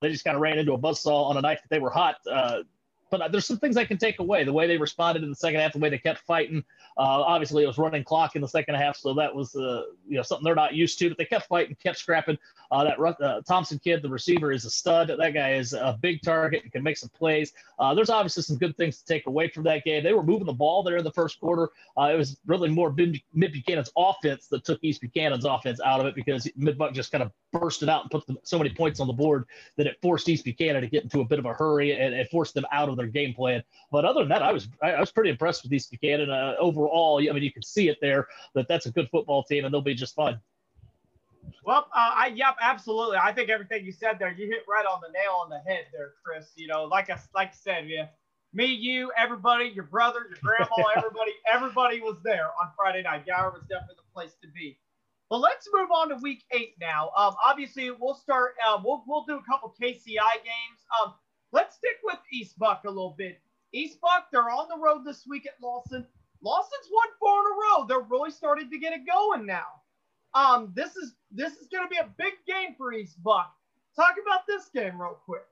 they just kind of ran into a buzzsaw on a night that they were hot. Uh, but there's some things I can take away. The way they responded in the second half, the way they kept fighting. Uh, obviously, it was running clock in the second half, so that was uh, you know something they're not used to. But they kept fighting, kept scrapping. Uh, that uh, Thompson kid, the receiver, is a stud. That guy is a big target and can make some plays. Uh, there's obviously some good things to take away from that game. They were moving the ball there in the first quarter. Uh, it was really more Mid Buchanan's offense that took East Buchanan's offense out of it because Mid Buck just kind of bursted out and put so many points on the board that it forced East Buchanan to get into a bit of a hurry and it forced them out of their game plan. But other than that, I was I, was pretty impressed with East Buchanan uh, overall. I mean, you can see it there that that's a good football team and they'll be just fine. Well, uh, I yep, absolutely. I think everything you said there, you hit right on the nail on the head there, Chris. You know, like I like I said, yeah, me, you, everybody, your brother, your grandma, everybody, everybody was there on Friday night. Gower was definitely the place to be. Well, let's move on to week eight now. Um, obviously, we'll start. Uh, we'll we'll do a couple KCI games. Um, let's stick with East Buck a little bit. East Buck, they're on the road this week at Lawson. Lawson's won four in a row. They're really starting to get it going now. Um, this is this is going to be a big game for East Buck. Talk about this game real quick.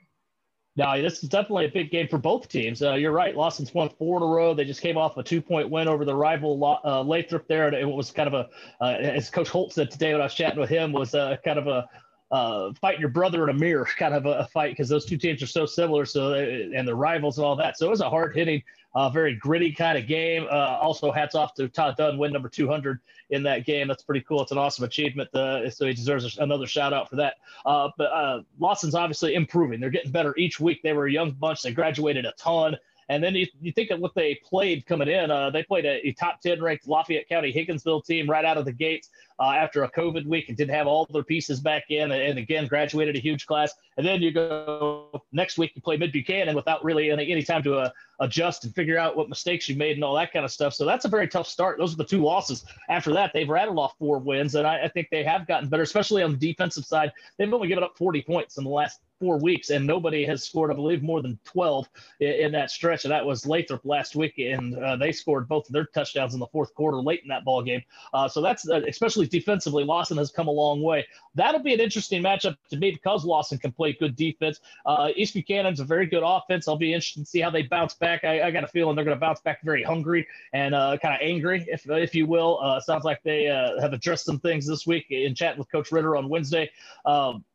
No, this is definitely a big game for both teams. Uh, you're right. Lawson's won four in a row. They just came off a two point win over the rival uh, Lathrop there. And it was kind of a, uh, as Coach Holt said today when I was chatting with him, was uh, kind of a, uh, fighting your brother in a mirror kind of a, fight because those two teams are so similar. So and the rivals and all that. So it was a hard hitting, uh, very gritty kind of game. Uh, also, hats off to Todd Dunn, win number 200 in that game. That's pretty cool. It's an awesome achievement. Uh, so he deserves another shout out for that. Uh, but uh, Lawson's obviously improving. They're getting better each week. They were a young bunch. They graduated a ton. And then you, you think of what they played coming in. Uh, they played a, a, top 10 ranked Lafayette County Higginsville team right out of the gates uh, after a COVID week and didn't have all their pieces back in. And, and, again, graduated a huge class. And then you go next week, you play Mid Buchanan without really any, any time to uh, adjust and figure out what mistakes you made and all that kind of stuff. So that's a very tough start. Those are the two losses. After that, they've rattled off four wins. And I, I think they have gotten better, especially on the defensive side. They've only given up 40 points in the last four weeks, and nobody has scored, I believe, more than 12 in, in that stretch. And that was Lathrop last week, and uh, they scored both of their touchdowns in the fourth quarter late in that ball game. Uh, so that's uh, especially defensively, Lawson has come a long way. That'll be an interesting matchup to me because Lawson can play good defense. Uh, East Buchanan's a very good offense. I'll be interested to see how they bounce back. I, I got a feeling they're going to bounce back very hungry and uh, kind of angry, if if you will. Uh, sounds like they have addressed some things this week in chatting with Coach Ritter on Wednesday. Um,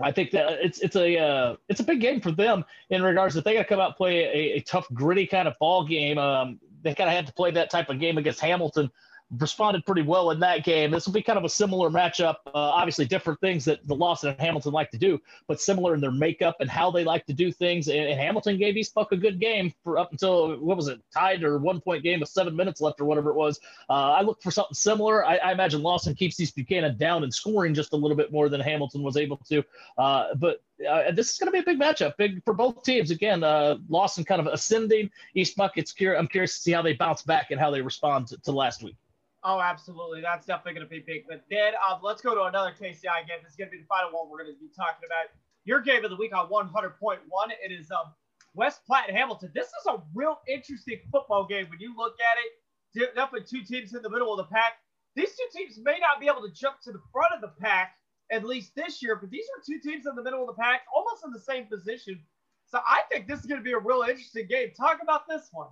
I think that it's it's a uh, it's a big game for them in regards that they got to come out and play a, a, tough, gritty kind of ball game. Um, they kind of had to play that type of game against Hamilton responded pretty well in that game. This will be kind of a similar matchup. Uh, obviously, different things that the Lawson and Hamilton like to do, but similar in their makeup and how they like to do things. And, and Hamilton gave East Buck a good game for up until what was it, tied or one point game with seven minutes left or whatever it was. Uh, I look for something similar. I, I, imagine Lawson keeps East Buchanan down and scoring just a little bit more than Hamilton was able to. Uh, but uh, this is going to be a big matchup, big for both teams. Again, uh, Lawson kind of ascending. East Buck, it's curious. I'm curious to see how they bounce back and how they respond to, to last week. Oh, absolutely. That's definitely going to be big. But then um, let's go to another KCI game. This is going to be the final one we're going to be talking about. Your game of the week on 100.1. It is um, West Platte and Hamilton. This is a real interesting football game when you look at it. Definitely two teams in the middle of the pack. These two teams may not be able to jump to the front of the pack, at least this year, but these are two teams in the middle of the pack, almost in the same position. So I think this is going to be a real interesting game. Talk about this one.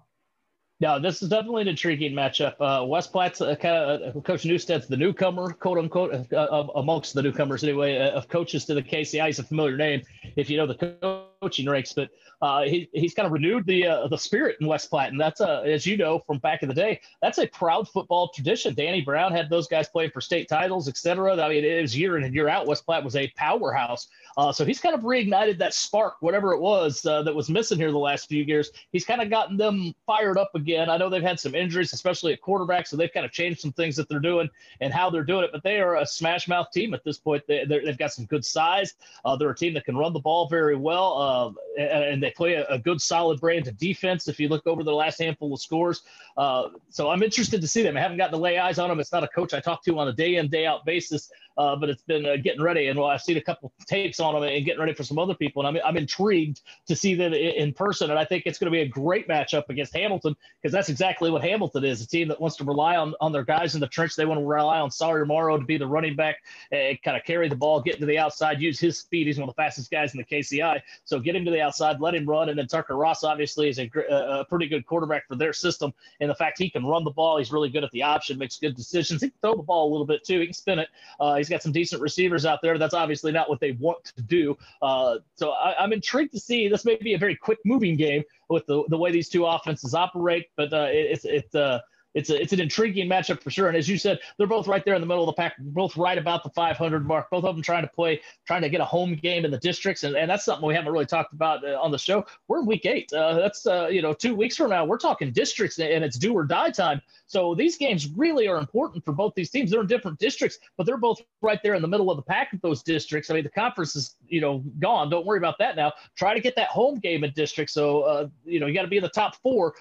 No, this is definitely an intriguing matchup. Uh, West Platte's uh, kind of uh, Coach Newstead's the newcomer, quote unquote, uh, amongst the newcomers anyway, uh, of coaches to the KCI. He's a familiar name if you know the coaching ranks, but uh, he, he's kind of renewed the uh, the spirit in West Platte, and that's a, as you know from back in the day, that's a proud football tradition. Danny Brown had those guys playing for state titles, et cetera. I mean, it was year in and year out. West Platte was a powerhouse. Uh, so he's kind of reignited that spark, whatever it was uh, that was missing here the last few years. He's kind of gotten them fired up again. I know they've had some injuries, especially at quarterback, so they've kind of changed some things that they're doing and how they're doing it. But they are a smash mouth team at this point. They, have got some good size. Uh, they're a team that can run the ball very well, uh, and, and, they play a, a good solid brand of defense if you look over the last handful of scores. Uh, so I'm interested to see them. I haven't gotten to lay eyes on them. It's not a coach I talk to on a day in, day out basis, uh, but it's been uh, getting ready. And well, I've seen a couple tapes on them and getting ready for some other people. And I'm, I'm intrigued to see them in person. And I think it's going to be a great matchup against Hamilton because that's exactly what Hamilton is a team that wants to rely on, on their guys in the trench. They want to rely on Sawyer Morrow to be the running back and kind of carry the ball, get to the outside, use his speed. He's one of the fastest guys in the KCI. So get him to the outside, let him run. And then Tucker Ross obviously is a, a pretty good quarterback for their system. And the fact he can run the ball, he's really good at the option, makes good decisions. He can throw the ball a little bit too. He can spin it. Uh, he's got some decent receivers out there. That's obviously not what they want to do. Uh, so I, am intrigued to see. This may be a very quick moving game with the, the way these two offenses operate, but uh, it, it's it's uh, it's a, it's an intriguing matchup for sure. And as you said, they're both right there in the middle of the pack, both right about the 500 mark. Both of them trying to play, trying to get a home game in the districts, and, and that's something we haven't really talked about uh, on the show. We're in week eight. Uh, that's uh, you know two weeks from now. We're talking districts, and it's do or die time. So these games really are important for both these teams. They're in different districts, but they're both right there in the middle of the pack of those districts. I mean, the conference is you know gone. Don't worry about that now. Try to get that home game in district. So uh, you know you got to be in the top four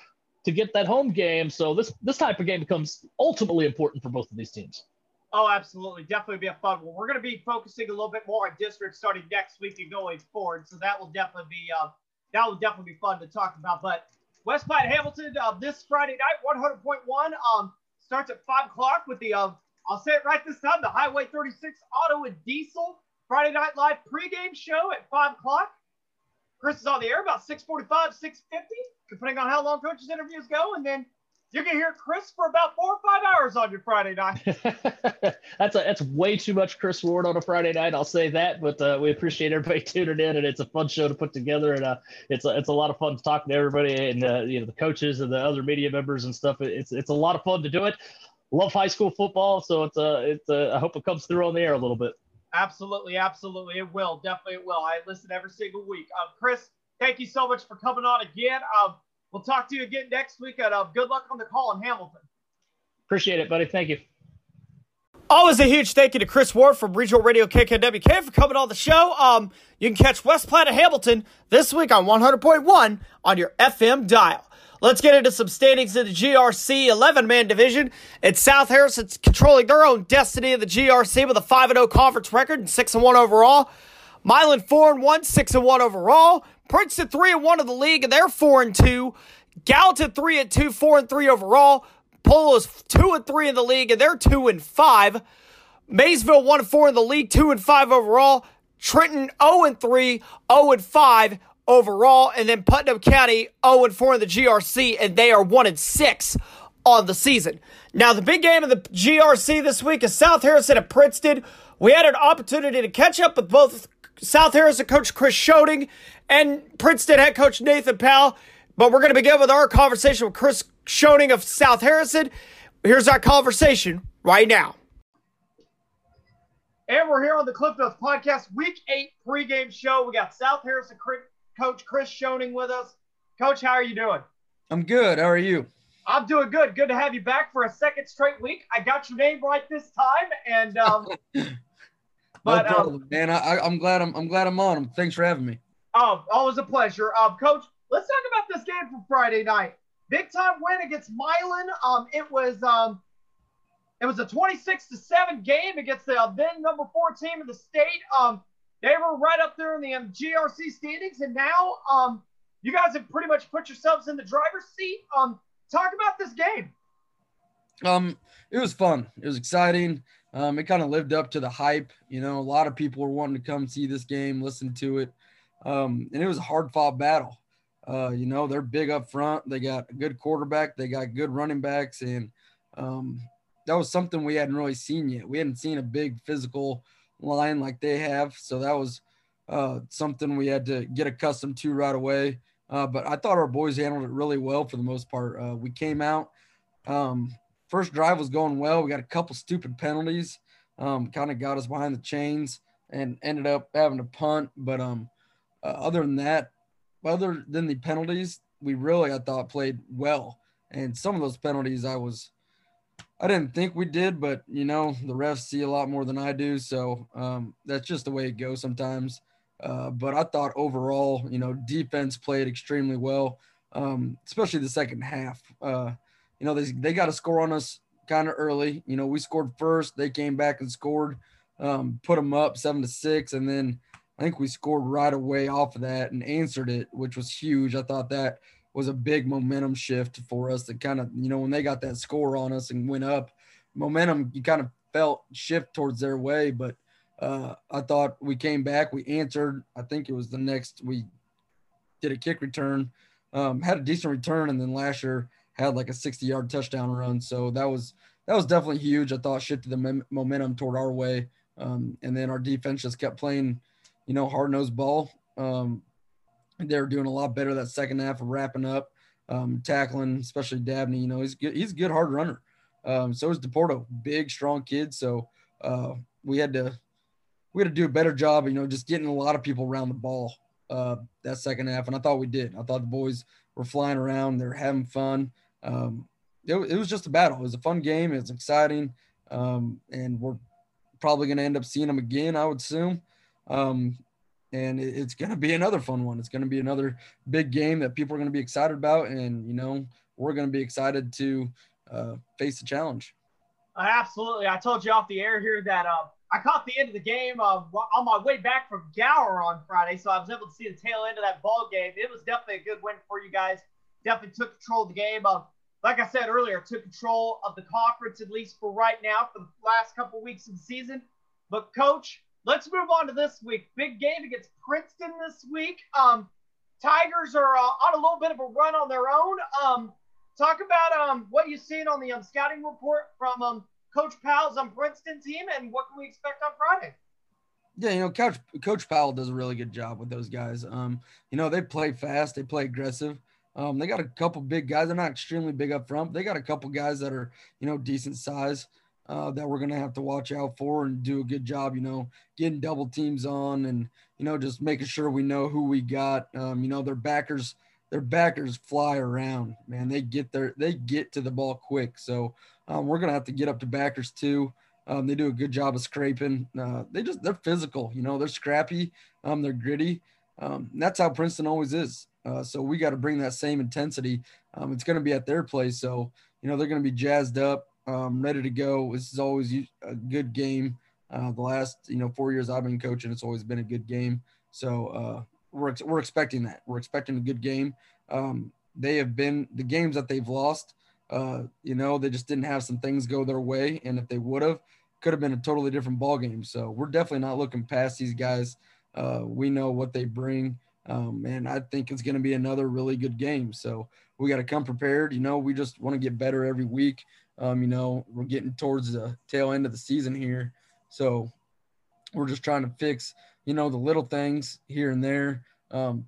to get that home game. So this this type of game becomes ultimately important for both of these teams. Oh, absolutely. Definitely be a fun one. We're going to be focusing a little bit more on districts starting next week and going forward. So that will definitely be uh, that will definitely be fun to talk about. But West Platte Hamilton uh, this Friday night, 100.1 um, starts at five o'clock with the uh, I'll say it right this time, the Highway 36 Auto and Diesel Friday Night Live pregame show at five o'clock. Chris is on the air about 6:45, 6:50 depending on how long coaches interviews go, and then you can hear Chris for about four or five hours on your Friday night. that's a, that's way too much Chris Ward on a Friday night. I'll say that, but uh, we appreciate everybody tuning in, and it's a fun show to put together, and uh, it's a, it's a lot of fun talking to everybody and uh, you know the coaches and the other media members and stuff. It's it's a lot of fun to do it. Love high school football, so it's a it's a, I hope it comes through on the air a little bit. Absolutely, absolutely, it will. Definitely, it will. I listen every single week. Um, Chris, thank you so much for coming on again. Um, we'll talk to you again next week. And uh, good luck on the call in Hamilton. Appreciate it, buddy. Thank you. Always a huge thank you to Chris Ward from Regional Radio KKWK for coming on the show. Um, you can catch West Platte Hamilton this week on 100.1 on your FM dial. Let's get into some standings in the GRC 11 man division. It's South Harrison's controlling their own destiny in the GRC with a 5 0 conference record and 6 1 overall. Milan four and one, six and one overall. Princeton three and one of the league, and they're four and two. Gallatin three and two, four and three overall. Polo's two and three in the league, and they're two and five. Maysville one and four in the league, two and five overall. Trenton 0 and 3, 0 and 5 overall, and then Putnam County 0 and 4 in the GRC, and they are 1 and 6 on the season. Now, the big game of the GRC this week is South Harrison at Princeton. We had an opportunity to catch up with both South Harrison coach Chris Schoening and Princeton head coach Nathan Powell. But we're going to begin with our conversation with Chris Schoening of South Harrison. Here's our conversation right now. And we're here on the Cliff Notes Podcast, Week 8 pregame show. We got South Harrison coach Chris Schoening with us. Coach, how are you doing? I'm good. How are you? I'm doing good. Good to have you back for a second straight week. I got your name right this time, and um, but no um, problem, um, man. I, am glad I'm I'm glad I'm on. Thanks for having me. Oh, always a pleasure, um, Coach. Let's talk about this game from Friday night. Big time win against Milan. Um, it was um, it was a 26 to 7 game against the uh, then number four team in the state. Um, they were right up there in the um, GRC standings, and now um, you guys have pretty much put yourselves in the driver's seat. Um, talk about this game. Um, it was fun. It was exciting. Um, it kind of lived up to the hype. You know, a lot of people were wanting to come see this game, listen to it. Um, and it was a hard fought battle. Uh, you know, they're big up front. They got a good quarterback. They got good running backs, and um, that was something we hadn't really seen yet. We hadn't seen a big physical line like they have, so that was uh, something we had to get accustomed to right away. Uh, but I thought our boys handled it really well for the most part. Uh, we came out. Um, first drive was going well. We got a couple stupid penalties, um, kind of got us behind the chains and ended up having to punt. But um, uh, other than that, other than the penalties, we really I thought played well. And some of those penalties I was I didn't think we did, but you know, the refs see a lot more than I do. So um, that's just the way it goes sometimes. Uh, but I thought overall, you know, defense played extremely well, um, especially the second half. Uh, you know, they, they got a score on us kind of early. You know, we scored first, they came back and scored, um, put them up seven to six. And then I think we scored right away off of that and answered it, which was huge. I thought that was a big momentum shift for us to kind of, you know, when they got that score on us and went up, momentum you kind of felt shift towards their way. But uh, I thought we came back, we answered. I think it was the next we did a kick return, um, had a decent return, and then Lasher had like a 60 yard touchdown run. So that was that was definitely huge. I thought shifted the momentum toward our way. Um, and then our defense just kept playing, you know, hard nosed ball. Um, they were doing a lot better that second half of wrapping up, um, tackling, especially Dabney. You know, he's good. He's a good hard runner. Um, so is Deporto, big, strong kid. So uh, we had to we had to do a better job. You know, just getting a lot of people around the ball uh, that second half, and I thought we did. I thought the boys were flying around. They're having fun. Um, it, it, was just a battle. It was a fun game. It was exciting, um, and we're probably going to end up seeing them again. I would assume. Um, and it's going to be another fun one. It's going to be another big game that people are going to be excited about, and you know we're going to be excited to uh, face the challenge. Absolutely, I told you off the air here that uh, I caught the end of the game uh, on my way back from Gower on Friday, so I was able to see the tail end of that ball game. It was definitely a good win for you guys. Definitely took control of the game. Um, like I said earlier, took control of the conference at least for right now for the last couple weeks of the season. But coach, Let's move on to this week. Big game against Princeton this week. Um, Tigers are uh, on a little bit of a run on their own. Um, talk about um, what you've seen on the um, scouting report from um, Coach Powell's um, Princeton team and what can we expect on Friday? Yeah, you know, Coach Coach Powell does a really good job with those guys. Um, you know, they play fast, they play aggressive. Um, they got a couple big guys. They're not extremely big up front. They got a couple guys that are, you know, decent size uh, that we're going to have to watch out for and do a good job, you know, getting double teams on and, you know, just making sure we know who we got. Um, you know, their backers, their backers fly around, man. They get their, they get to the ball quick. So um, we're going to have to get up to backers too. Um, they do a good job of scraping. Uh, they just, they're physical, you know, they're scrappy. Um, they're gritty. Um, that's how Princeton always is. Uh, so we got to bring that same intensity. Um, it's going to be at their place. So, you know, they're going to be jazzed up um, ready to go. This is always a good game Uh, the last you know four years I've been coaching, it's always been a good game. So uh, we're we're expecting that. We're expecting a good game. Um, they have been the games that they've lost. Uh, you know, they just didn't have some things go their way, and if they would have, could have been a totally different ball game. So we're definitely not looking past these guys. Uh, we know what they bring, um, and I think it's going to be another really good game. So we got to come prepared. You know, we just want to get better every week. Um, you know, we're getting towards the tail end of the season here, so we're just trying to fix, you know, the little things here and there, um,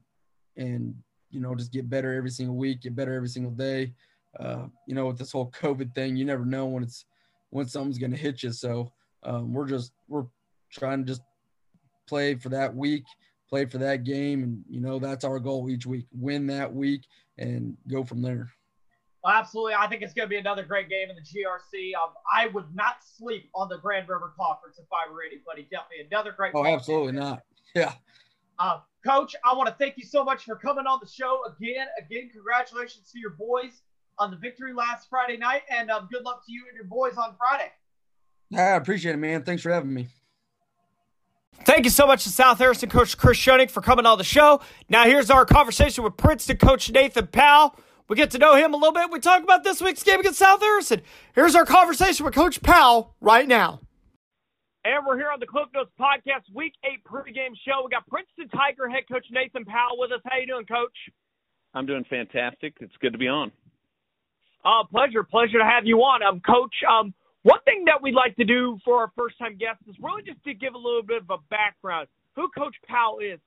and you know, just get better every single week, get better every single day. Uh, you know, with this whole COVID thing, you never know when it's when something's going to hit you. So um, we're just we're trying to just play for that week, play for that game, and you know that's our goal each week: win that week and go from there. Well, absolutely, I think it's going to be another great game in the GRC. Um, I would not sleep on the Grand River Conference if I were anybody. Definitely another great. Oh, absolutely game. not. Yeah. Uh, Coach, I want to thank you so much for coming on the show again. Again, congratulations to your boys on the victory last Friday night, and um, good luck to you and your boys on Friday. I appreciate it, man. Thanks for having me. Thank you so much to South Harrison coach Chris Schoening for coming on the show. Now here's our conversation with Princeton coach Nathan Powell. We get to know him a little bit. We talk about this week's game against South Harrison. Here's our conversation with Coach Powell right now. And we're here on the Cliff Notes Podcast Week 8 pregame show. We got Princeton Tiger head coach Nathan Powell with us. How you doing, Coach? I'm doing fantastic. It's good to be on. Uh, pleasure, pleasure to have you on. Um, Coach, um, one thing that we'd like to do for our first time guests is really just to give a little bit of a background who Coach Powell is,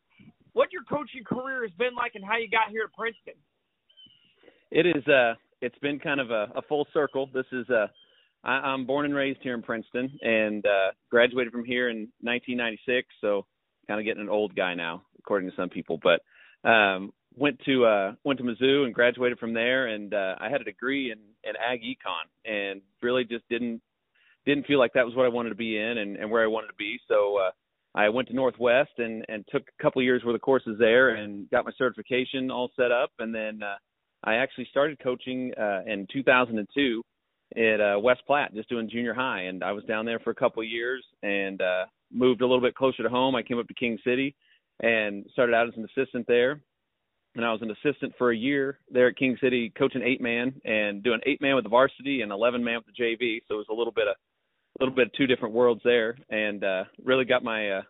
what your coaching career has been like, and how you got here at Princeton. It is. Uh, it's been kind of a, a full circle. This is. Uh, I, I'm born and raised here in Princeton, and uh, graduated from here in 1996. So, kind of getting an old guy now, according to some people. But um, went to uh went to Mizzou and graduated from there and uh I had a degree in in ag econ and really just didn't didn't feel like that was what I wanted to be in and and where I wanted to be so uh I went to Northwest and and took a couple of years worth of courses there and got my certification all set up and then uh I actually started coaching uh in 2002 at uh West Platte just doing junior high and I was down there for a couple of years and uh moved a little bit closer to home I came up to King City and started out as an assistant there and I was an assistant for a year there at King City, coaching eight man and doing eight man with the varsity and eleven man with the JV. So it was a little bit of a little bit of two different worlds there, and uh, really got my uh,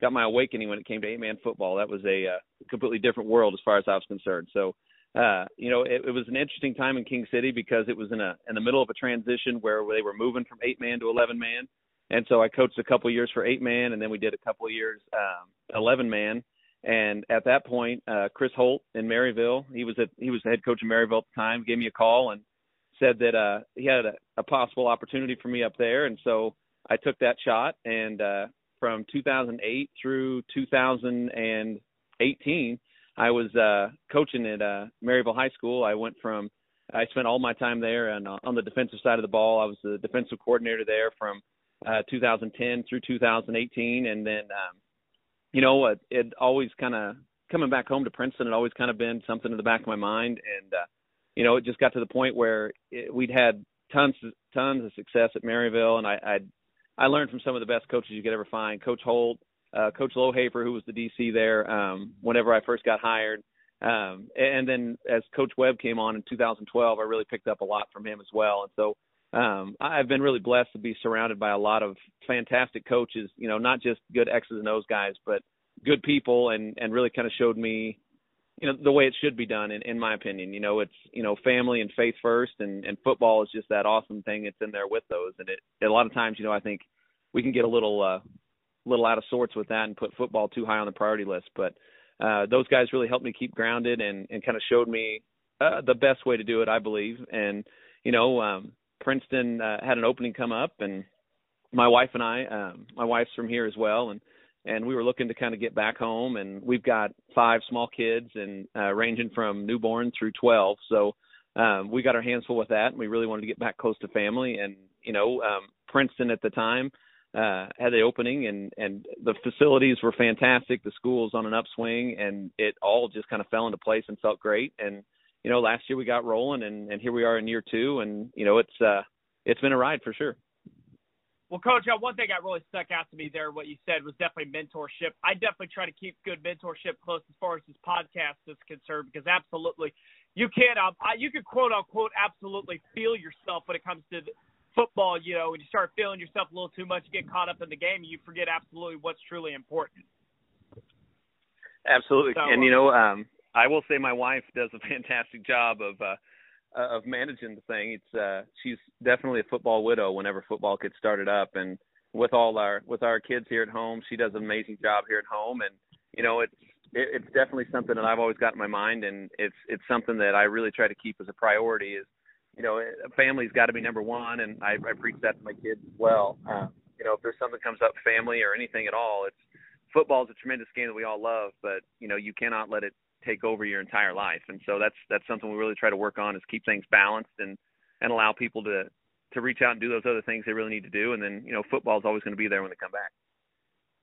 got my awakening when it came to eight man football. That was a uh, completely different world as far as I was concerned. So. Uh, you know, it, it was an interesting time in King City because it was in a in the middle of a transition where they were moving from eight man to eleven man, and so I coached a couple years for eight man, and then we did a couple of years um, eleven man, and at that point, uh, Chris Holt in Maryville, he was at, he was the head coach in Maryville at the time, gave me a call and said that uh, he had a, a possible opportunity for me up there, and so I took that shot. And uh, from 2008 through 2018, I was uh, coaching at uh, Maryville High School. I went from I spent all my time there, and uh, on the defensive side of the ball, I was the defensive coordinator there from uh, 2010 through 2018, and then um, you know, it, it always kind of coming back home to Princeton had always kind of been something in the back of my mind, and uh, you know, it just got to the point where it, we'd had tons tons of success at Maryville, and I I'd, I learned from some of the best coaches you could ever find, Coach Holt, uh, Coach Lohafer, who was the DC there um, whenever I first got hired. Um, and then as Coach Webb came on in 2012, I really picked up a lot from him as well. And so um, I've been really blessed to be surrounded by a lot of fantastic coaches. You know, not just good X's and O's guys, but good people, and and really kind of showed me, you know, the way it should be done. In, in my opinion, you know, it's you know family and faith first, and and football is just that awesome thing that's in there with those. And it a lot of times, you know, I think we can get a little uh, little out of sorts with that and put football too high on the priority list, but. Uh, those guys really helped me keep grounded and, and kind of showed me uh, the best way to do it, I believe. And you know, um, Princeton uh, had an opening come up, and my wife and I, um, my wife's from here as well, and and we were looking to kind of get back home, and we've got five small kids, and uh, ranging from newborn through 12, so um, we got our hands full with that, and we really wanted to get back close to family, and you know, um, Princeton at the time uh, had the opening, and and the facilities were fantastic, the school's on an upswing, and it all just kind of fell into place and felt great, and you know, last year we got rolling and, and here we are in year two and, you know, it's, uh, it's been a ride for sure. Well, Coach, uh, one thing that really stuck out to me there, what you said was definitely mentorship. I definitely try to keep good mentorship close as far as this podcast is concerned, because absolutely, you can um, you can quote unquote absolutely feel yourself when it comes to football. You know, when you start feeling yourself a little too much, you get caught up in the game, and you forget absolutely what's truly important. Absolutely, So, and you know, um, I will say my wife does a fantastic job of. uh uh, of managing the thing. It's uh she's definitely a football widow whenever football gets started up and with all our with our kids here at home, she does an amazing job here at home and you know it's it, it's definitely something that I've always got in my mind and it's it's something that I really try to keep as a priority is you know family's got to be number one and I, I preach that to my kids as well. Uh, you know if there's something comes up family or anything at all, it's football is a tremendous game that we all love, but you know you cannot let it take over your entire life. And so that's that's something we really try to work on is keep things balanced and and allow people to to reach out and do those other things they really need to do. And then you know football is always going to be there when they come back.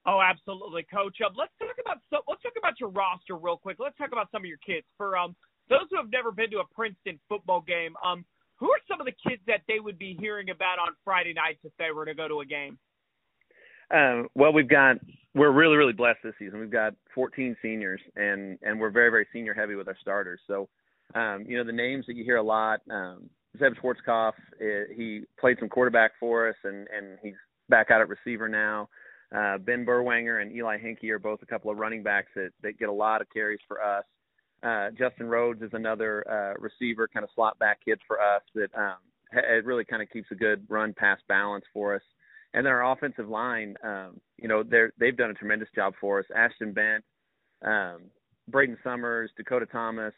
Oh, absolutely, Coach. Um, let's talk about so, let's talk about your roster real quick. Let's talk about some of your kids. For um, those who have never been to a Princeton football game, um, who are some of the kids that they would be hearing about on Friday nights if they were to go to a game? Um, well, we've got we're really really blessed this season. We've got 14 seniors, and and we're very very senior heavy with our starters. So, um, you know, the names that you hear a lot. Um, Zeb Schwarzkopf, uh, he played some quarterback for us, and and he's back out at receiver now. Uh, ben Berwanger and Eli Henke are both a couple of running backs that that get a lot of carries for us. Uh, Justin Rhodes is another uh, receiver, kind of slot back kid for us that um, it really kind of keeps a good run pass balance for us. And then our offensive line, um, you know, they're they've done a tremendous job for us. Ashton Bent, um, Braden Summers, Dakota Thomas,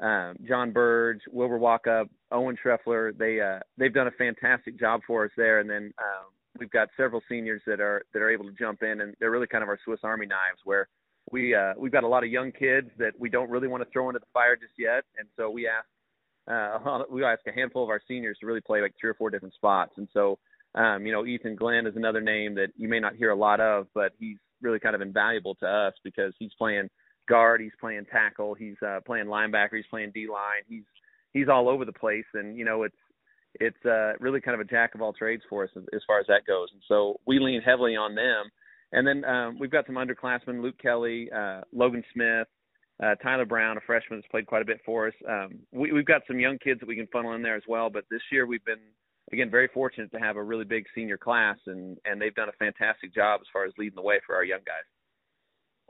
um, John Burge, Wilbur Walkup, Owen Treffler. They uh, they've done a fantastic job for us there. And then um, we've got several seniors that are that are able to jump in, and they're really kind of our Swiss Army knives, where we uh, we've got a lot of young kids that we don't really want to throw into the fire just yet, and so we ask uh, we ask a handful of our seniors to really play like three or four different spots, and so um, you know, Ethan Glenn is another name that you may not hear a lot of, but he's really kind of invaluable to us because he's playing guard, he's playing tackle, he's uh, playing linebacker, he's playing D line, he's he's all over the place, and you know, it's it's uh, really kind of a jack of all trades for us as, as far as that goes, and so we lean heavily on them. And then um, we've got some underclassmen: Luke Kelly, uh, Logan Smith, uh, Tyler Brown, a freshman that's played quite a bit for us. Um, we, we've got some young kids that we can funnel in there as well. But this year we've been again very fortunate to have a really big senior class and and they've done a fantastic job as far as leading the way for our young guys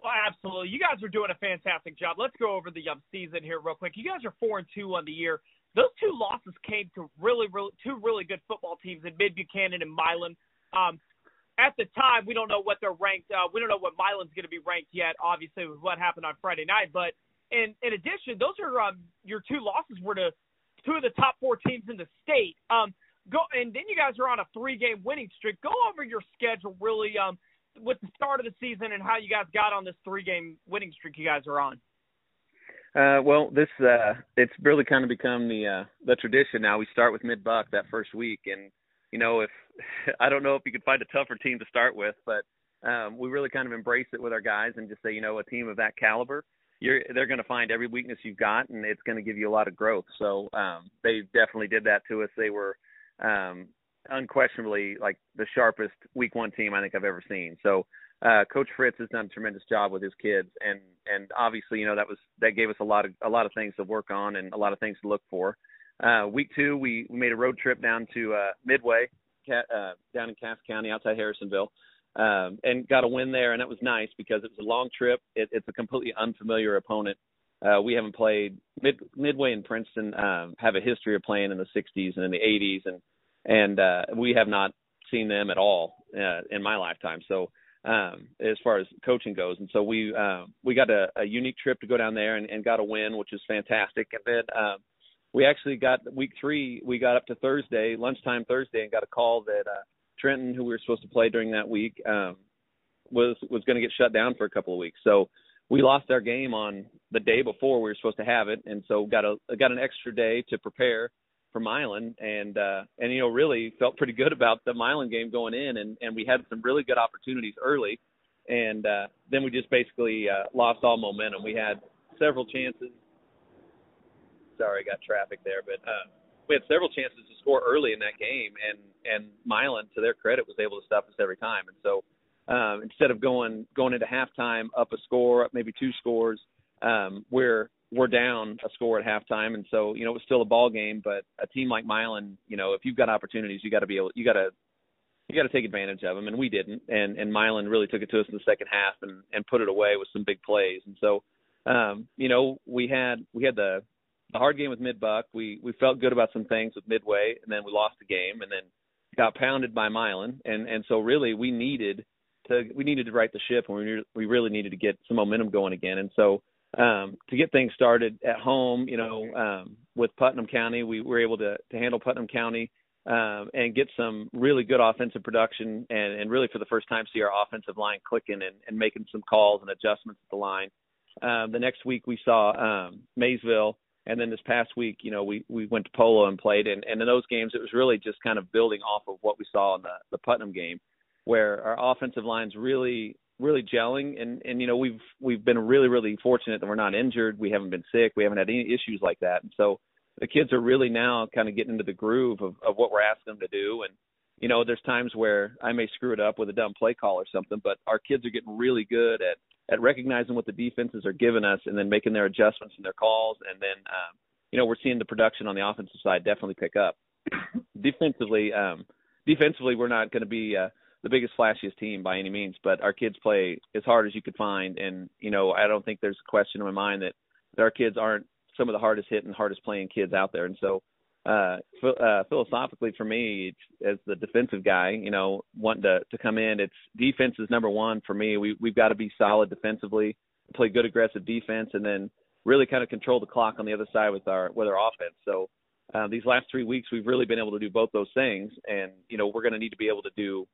well, absolutely. You guys are doing a fantastic job. Let's go over the um, season here real quick. You guys are four and two on the year. Those two losses came to really, really two really good football teams in Mid Buchanan and Milan. Um, at the time, we don't know what they're ranked. Uh, we don't know what Milan's going to be ranked yet. Obviously, with what happened on Friday night. But in in addition, those are um, your two losses were to two of the top four teams in the state. Um, go and then you guys are on a three game winning streak. Go over your schedule really um with the start of the season and how you guys got on this three game winning streak you guys are on. Uh, well, this uh, it's really kind of become the uh, the tradition now. We start with mid buck that first week, and you know if I don't know if you could find a tougher team to start with, but um, we really kind of embrace it with our guys and just say, you know, a team of that caliber, you're they're going to find every weakness you've got, and it's going to give you a lot of growth. So um, they definitely did that to us. They were um, unquestionably like the sharpest week one team I think I've ever seen. So uh, Coach Fritz has done a tremendous job with his kids, and and obviously you know that was that gave us a lot of a lot of things to work on and a lot of things to look for. Uh, week two, we, we made a road trip down to uh, Midway, uh, down in Cass County, outside Harrisonville, um, and got a win there, and that was nice because it was a long trip. It, it's a completely unfamiliar opponent. Uh, we haven't played Mid, Midway and Princeton um, have a history of playing in the 60s and in the 80s, and and uh, we have not seen them at all uh, in my lifetime. So um, as far as coaching goes, and so we uh, we got a, a unique trip to go down there and, and got a win, which is fantastic. And then uh, we actually got week three. We got up to Thursday, lunchtime Thursday, and got a call that uh, Trenton, who we were supposed to play during that week, um, was was going to get shut down for a couple of weeks. So we lost our game on the day before we were supposed to have it, and so got a got an extra day to prepare for Milan, and uh, and you know really felt pretty good about the Milan game going in, and and we had some really good opportunities early, and uh, then we just basically uh, lost all momentum. We had several chances. Sorry, got traffic there, but uh, we had several chances to score early in that game, and and Milan, to their credit, was able to stop us every time. And so um, instead of going going into halftime up a score, up maybe two scores, um, we're we're down a score at halftime, and so you know it was still a ball game. But a team like Milan, you know, if you've got opportunities, you got to be able, you got to you got to take advantage of them, and we didn't. And and Milan really took it to us in the second half and and put it away with some big plays. And so, um, you know, we had we had the the hard game with Mid Buck. We we felt good about some things with Midway, and then we lost the game, and then got pounded by Milan. And and so really we needed to we needed to right the ship, and we we really needed to get some momentum going again. And so um, to get things started at home, you know, um, with Putnam County, we were able to to handle Putnam County um, and get some really good offensive production, and and really for the first time see our offensive line clicking and, and making some calls and adjustments at the line. Um, the next week we saw um, Maysville, and then this past week, you know, we we went to Polo and played, and and in those games it was really just kind of building off of what we saw in the the Putnam game where our offensive line's really really gelling. And and you know we've we've been really really fortunate that we're not injured. We haven't been sick. We haven't had any issues like that. And so the kids are really now kind of getting into the groove of of what we're asking them to do. And you know there's times where I may screw it up with a dumb play call or something but our kids are getting really good at at recognizing what the defenses are giving us and then making their adjustments and their calls. And then um you know we're seeing the production on the offensive side definitely pick up. Defensively um defensively we're not going to be uh the biggest flashiest team by any means, but our kids play as hard as you could find, and you know I don't think there's a question in my mind that, that our kids aren't some of the hardest hitting, hardest playing kids out there, and so uh, uh, philosophically for me, as the defensive guy, you know, wanting to to come in, it's defense is number one for me. We we've got to be solid defensively, play good aggressive defense, and then really kind of control the clock on the other side with our with our offense. So. Uh, these last three weeks, we've really been able to do both those things, and you know we're going to need to be able to do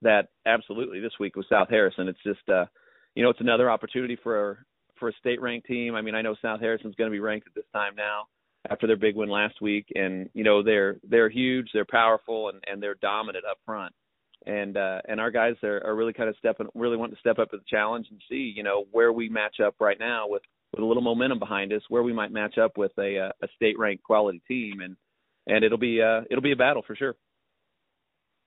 that absolutely this week with South Harrison. It's just uh, you know, it's another opportunity for for a state ranked team. I mean, I know South Harrison's going to be ranked at this time now after their big win last week, and you know they're they're huge, they're powerful, and and they're dominant up front. And uh, and our guys are, are really kind of stepping, really wanting to step up to the challenge and see, you know, where we match up right now with with a little momentum behind us, where we might match up with a uh, a state ranked quality team, and and it'll be uh it'll be a battle for sure.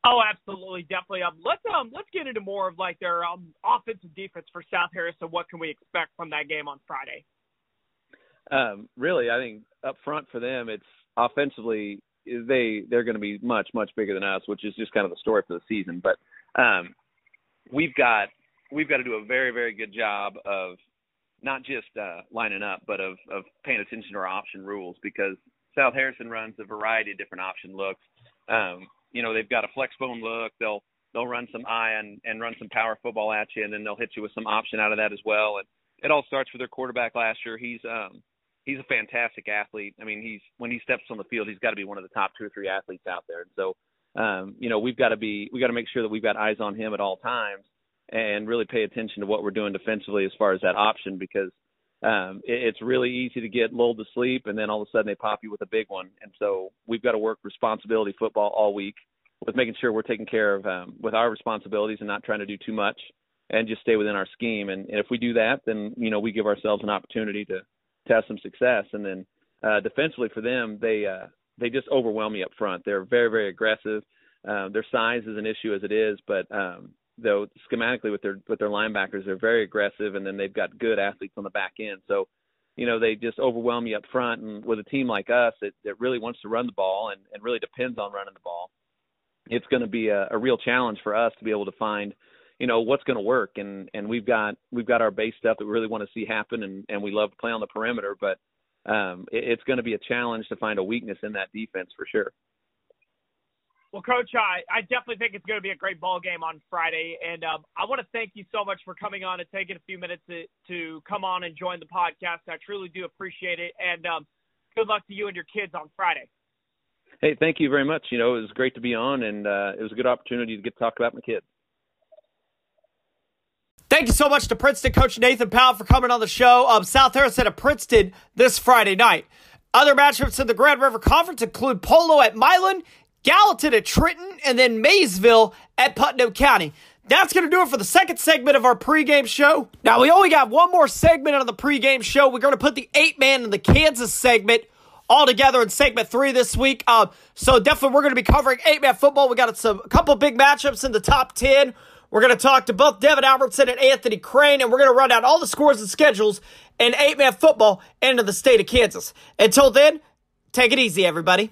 Oh, absolutely, definitely. Um, let's um let's get into more of like their um offensive defense for South Harrison. What can we expect from that game on Friday? Um, really, I think up front for them, it's offensively they they're going to be much much bigger than us, which is just kind of the story for the season. But um, we've got we've got to do a very very good job of not just uh, lining up, but of of paying attention to our option rules because South Harrison runs a variety of different option looks. Um, you know they've got a flex bone look. They'll they'll run some I and, and run some power football at you, and then they'll hit you with some option out of that as well. And it all starts with their quarterback last year. He's um he's a fantastic athlete. I mean, he's when he steps on the field, he's got to be one of the top two or three athletes out there. And so, um, you know, we've got to be we got to make sure that we've got eyes on him at all times and really pay attention to what we're doing defensively as far as that option because um, it, it's really easy to get lulled to sleep and then all of a sudden they pop you with a big one. And so we've got to work responsibility football all week with making sure we're taking care of um, with our responsibilities and not trying to do too much and just stay within our scheme. And, and if we do that, then you know we give ourselves an opportunity to, to have some success. And then uh, defensively for them, they uh, they just overwhelm me up front. They're very very aggressive. Uh, their size is an issue as it is, but um, though schematically with their with their linebackers, they're very aggressive, and then they've got good athletes on the back end. So, you know, they just overwhelm you up front. And with a team like us, it, it really wants to run the ball and, and really depends on running the ball. It's going to be a, a real challenge for us to be able to find, you know, what's going to work. And and we've got we've got our base stuff that we really want to see happen, and and we love to play on the perimeter, but um, it, it's going to be a challenge to find a weakness in that defense for sure. Well, Coach, I, I definitely think it's going to be a great ball game on Friday, and um, I want to thank you so much for coming on and taking a few minutes to, to come on and join the podcast. I truly do appreciate it, and um, good luck to you and your kids on Friday. Hey, thank you very much. You know, it was great to be on, and uh, it was a good opportunity to get to talk about my kids. Thank you so much to Princeton coach Nathan Powell for coming on the show. Um, South Harrison at Princeton this Friday night. Other matchups in the Grand River Conference include Polo at Milan Gallatin at Trenton, and then Maysville at Putnam County. That's going to do it for the second segment of our pregame show. Now, we only got one more segment on the pregame show. We're going to put the eight man in the Kansas segment all together in segment three this week. Uh, so definitely we're going to be covering eight man football. We got some a couple big matchups in the top ten. We're going to talk to both Devin Albertson and Anthony Crane, and we're going to run out all the scores and schedules in eight man football into the state of Kansas. Until then, take it easy, everybody.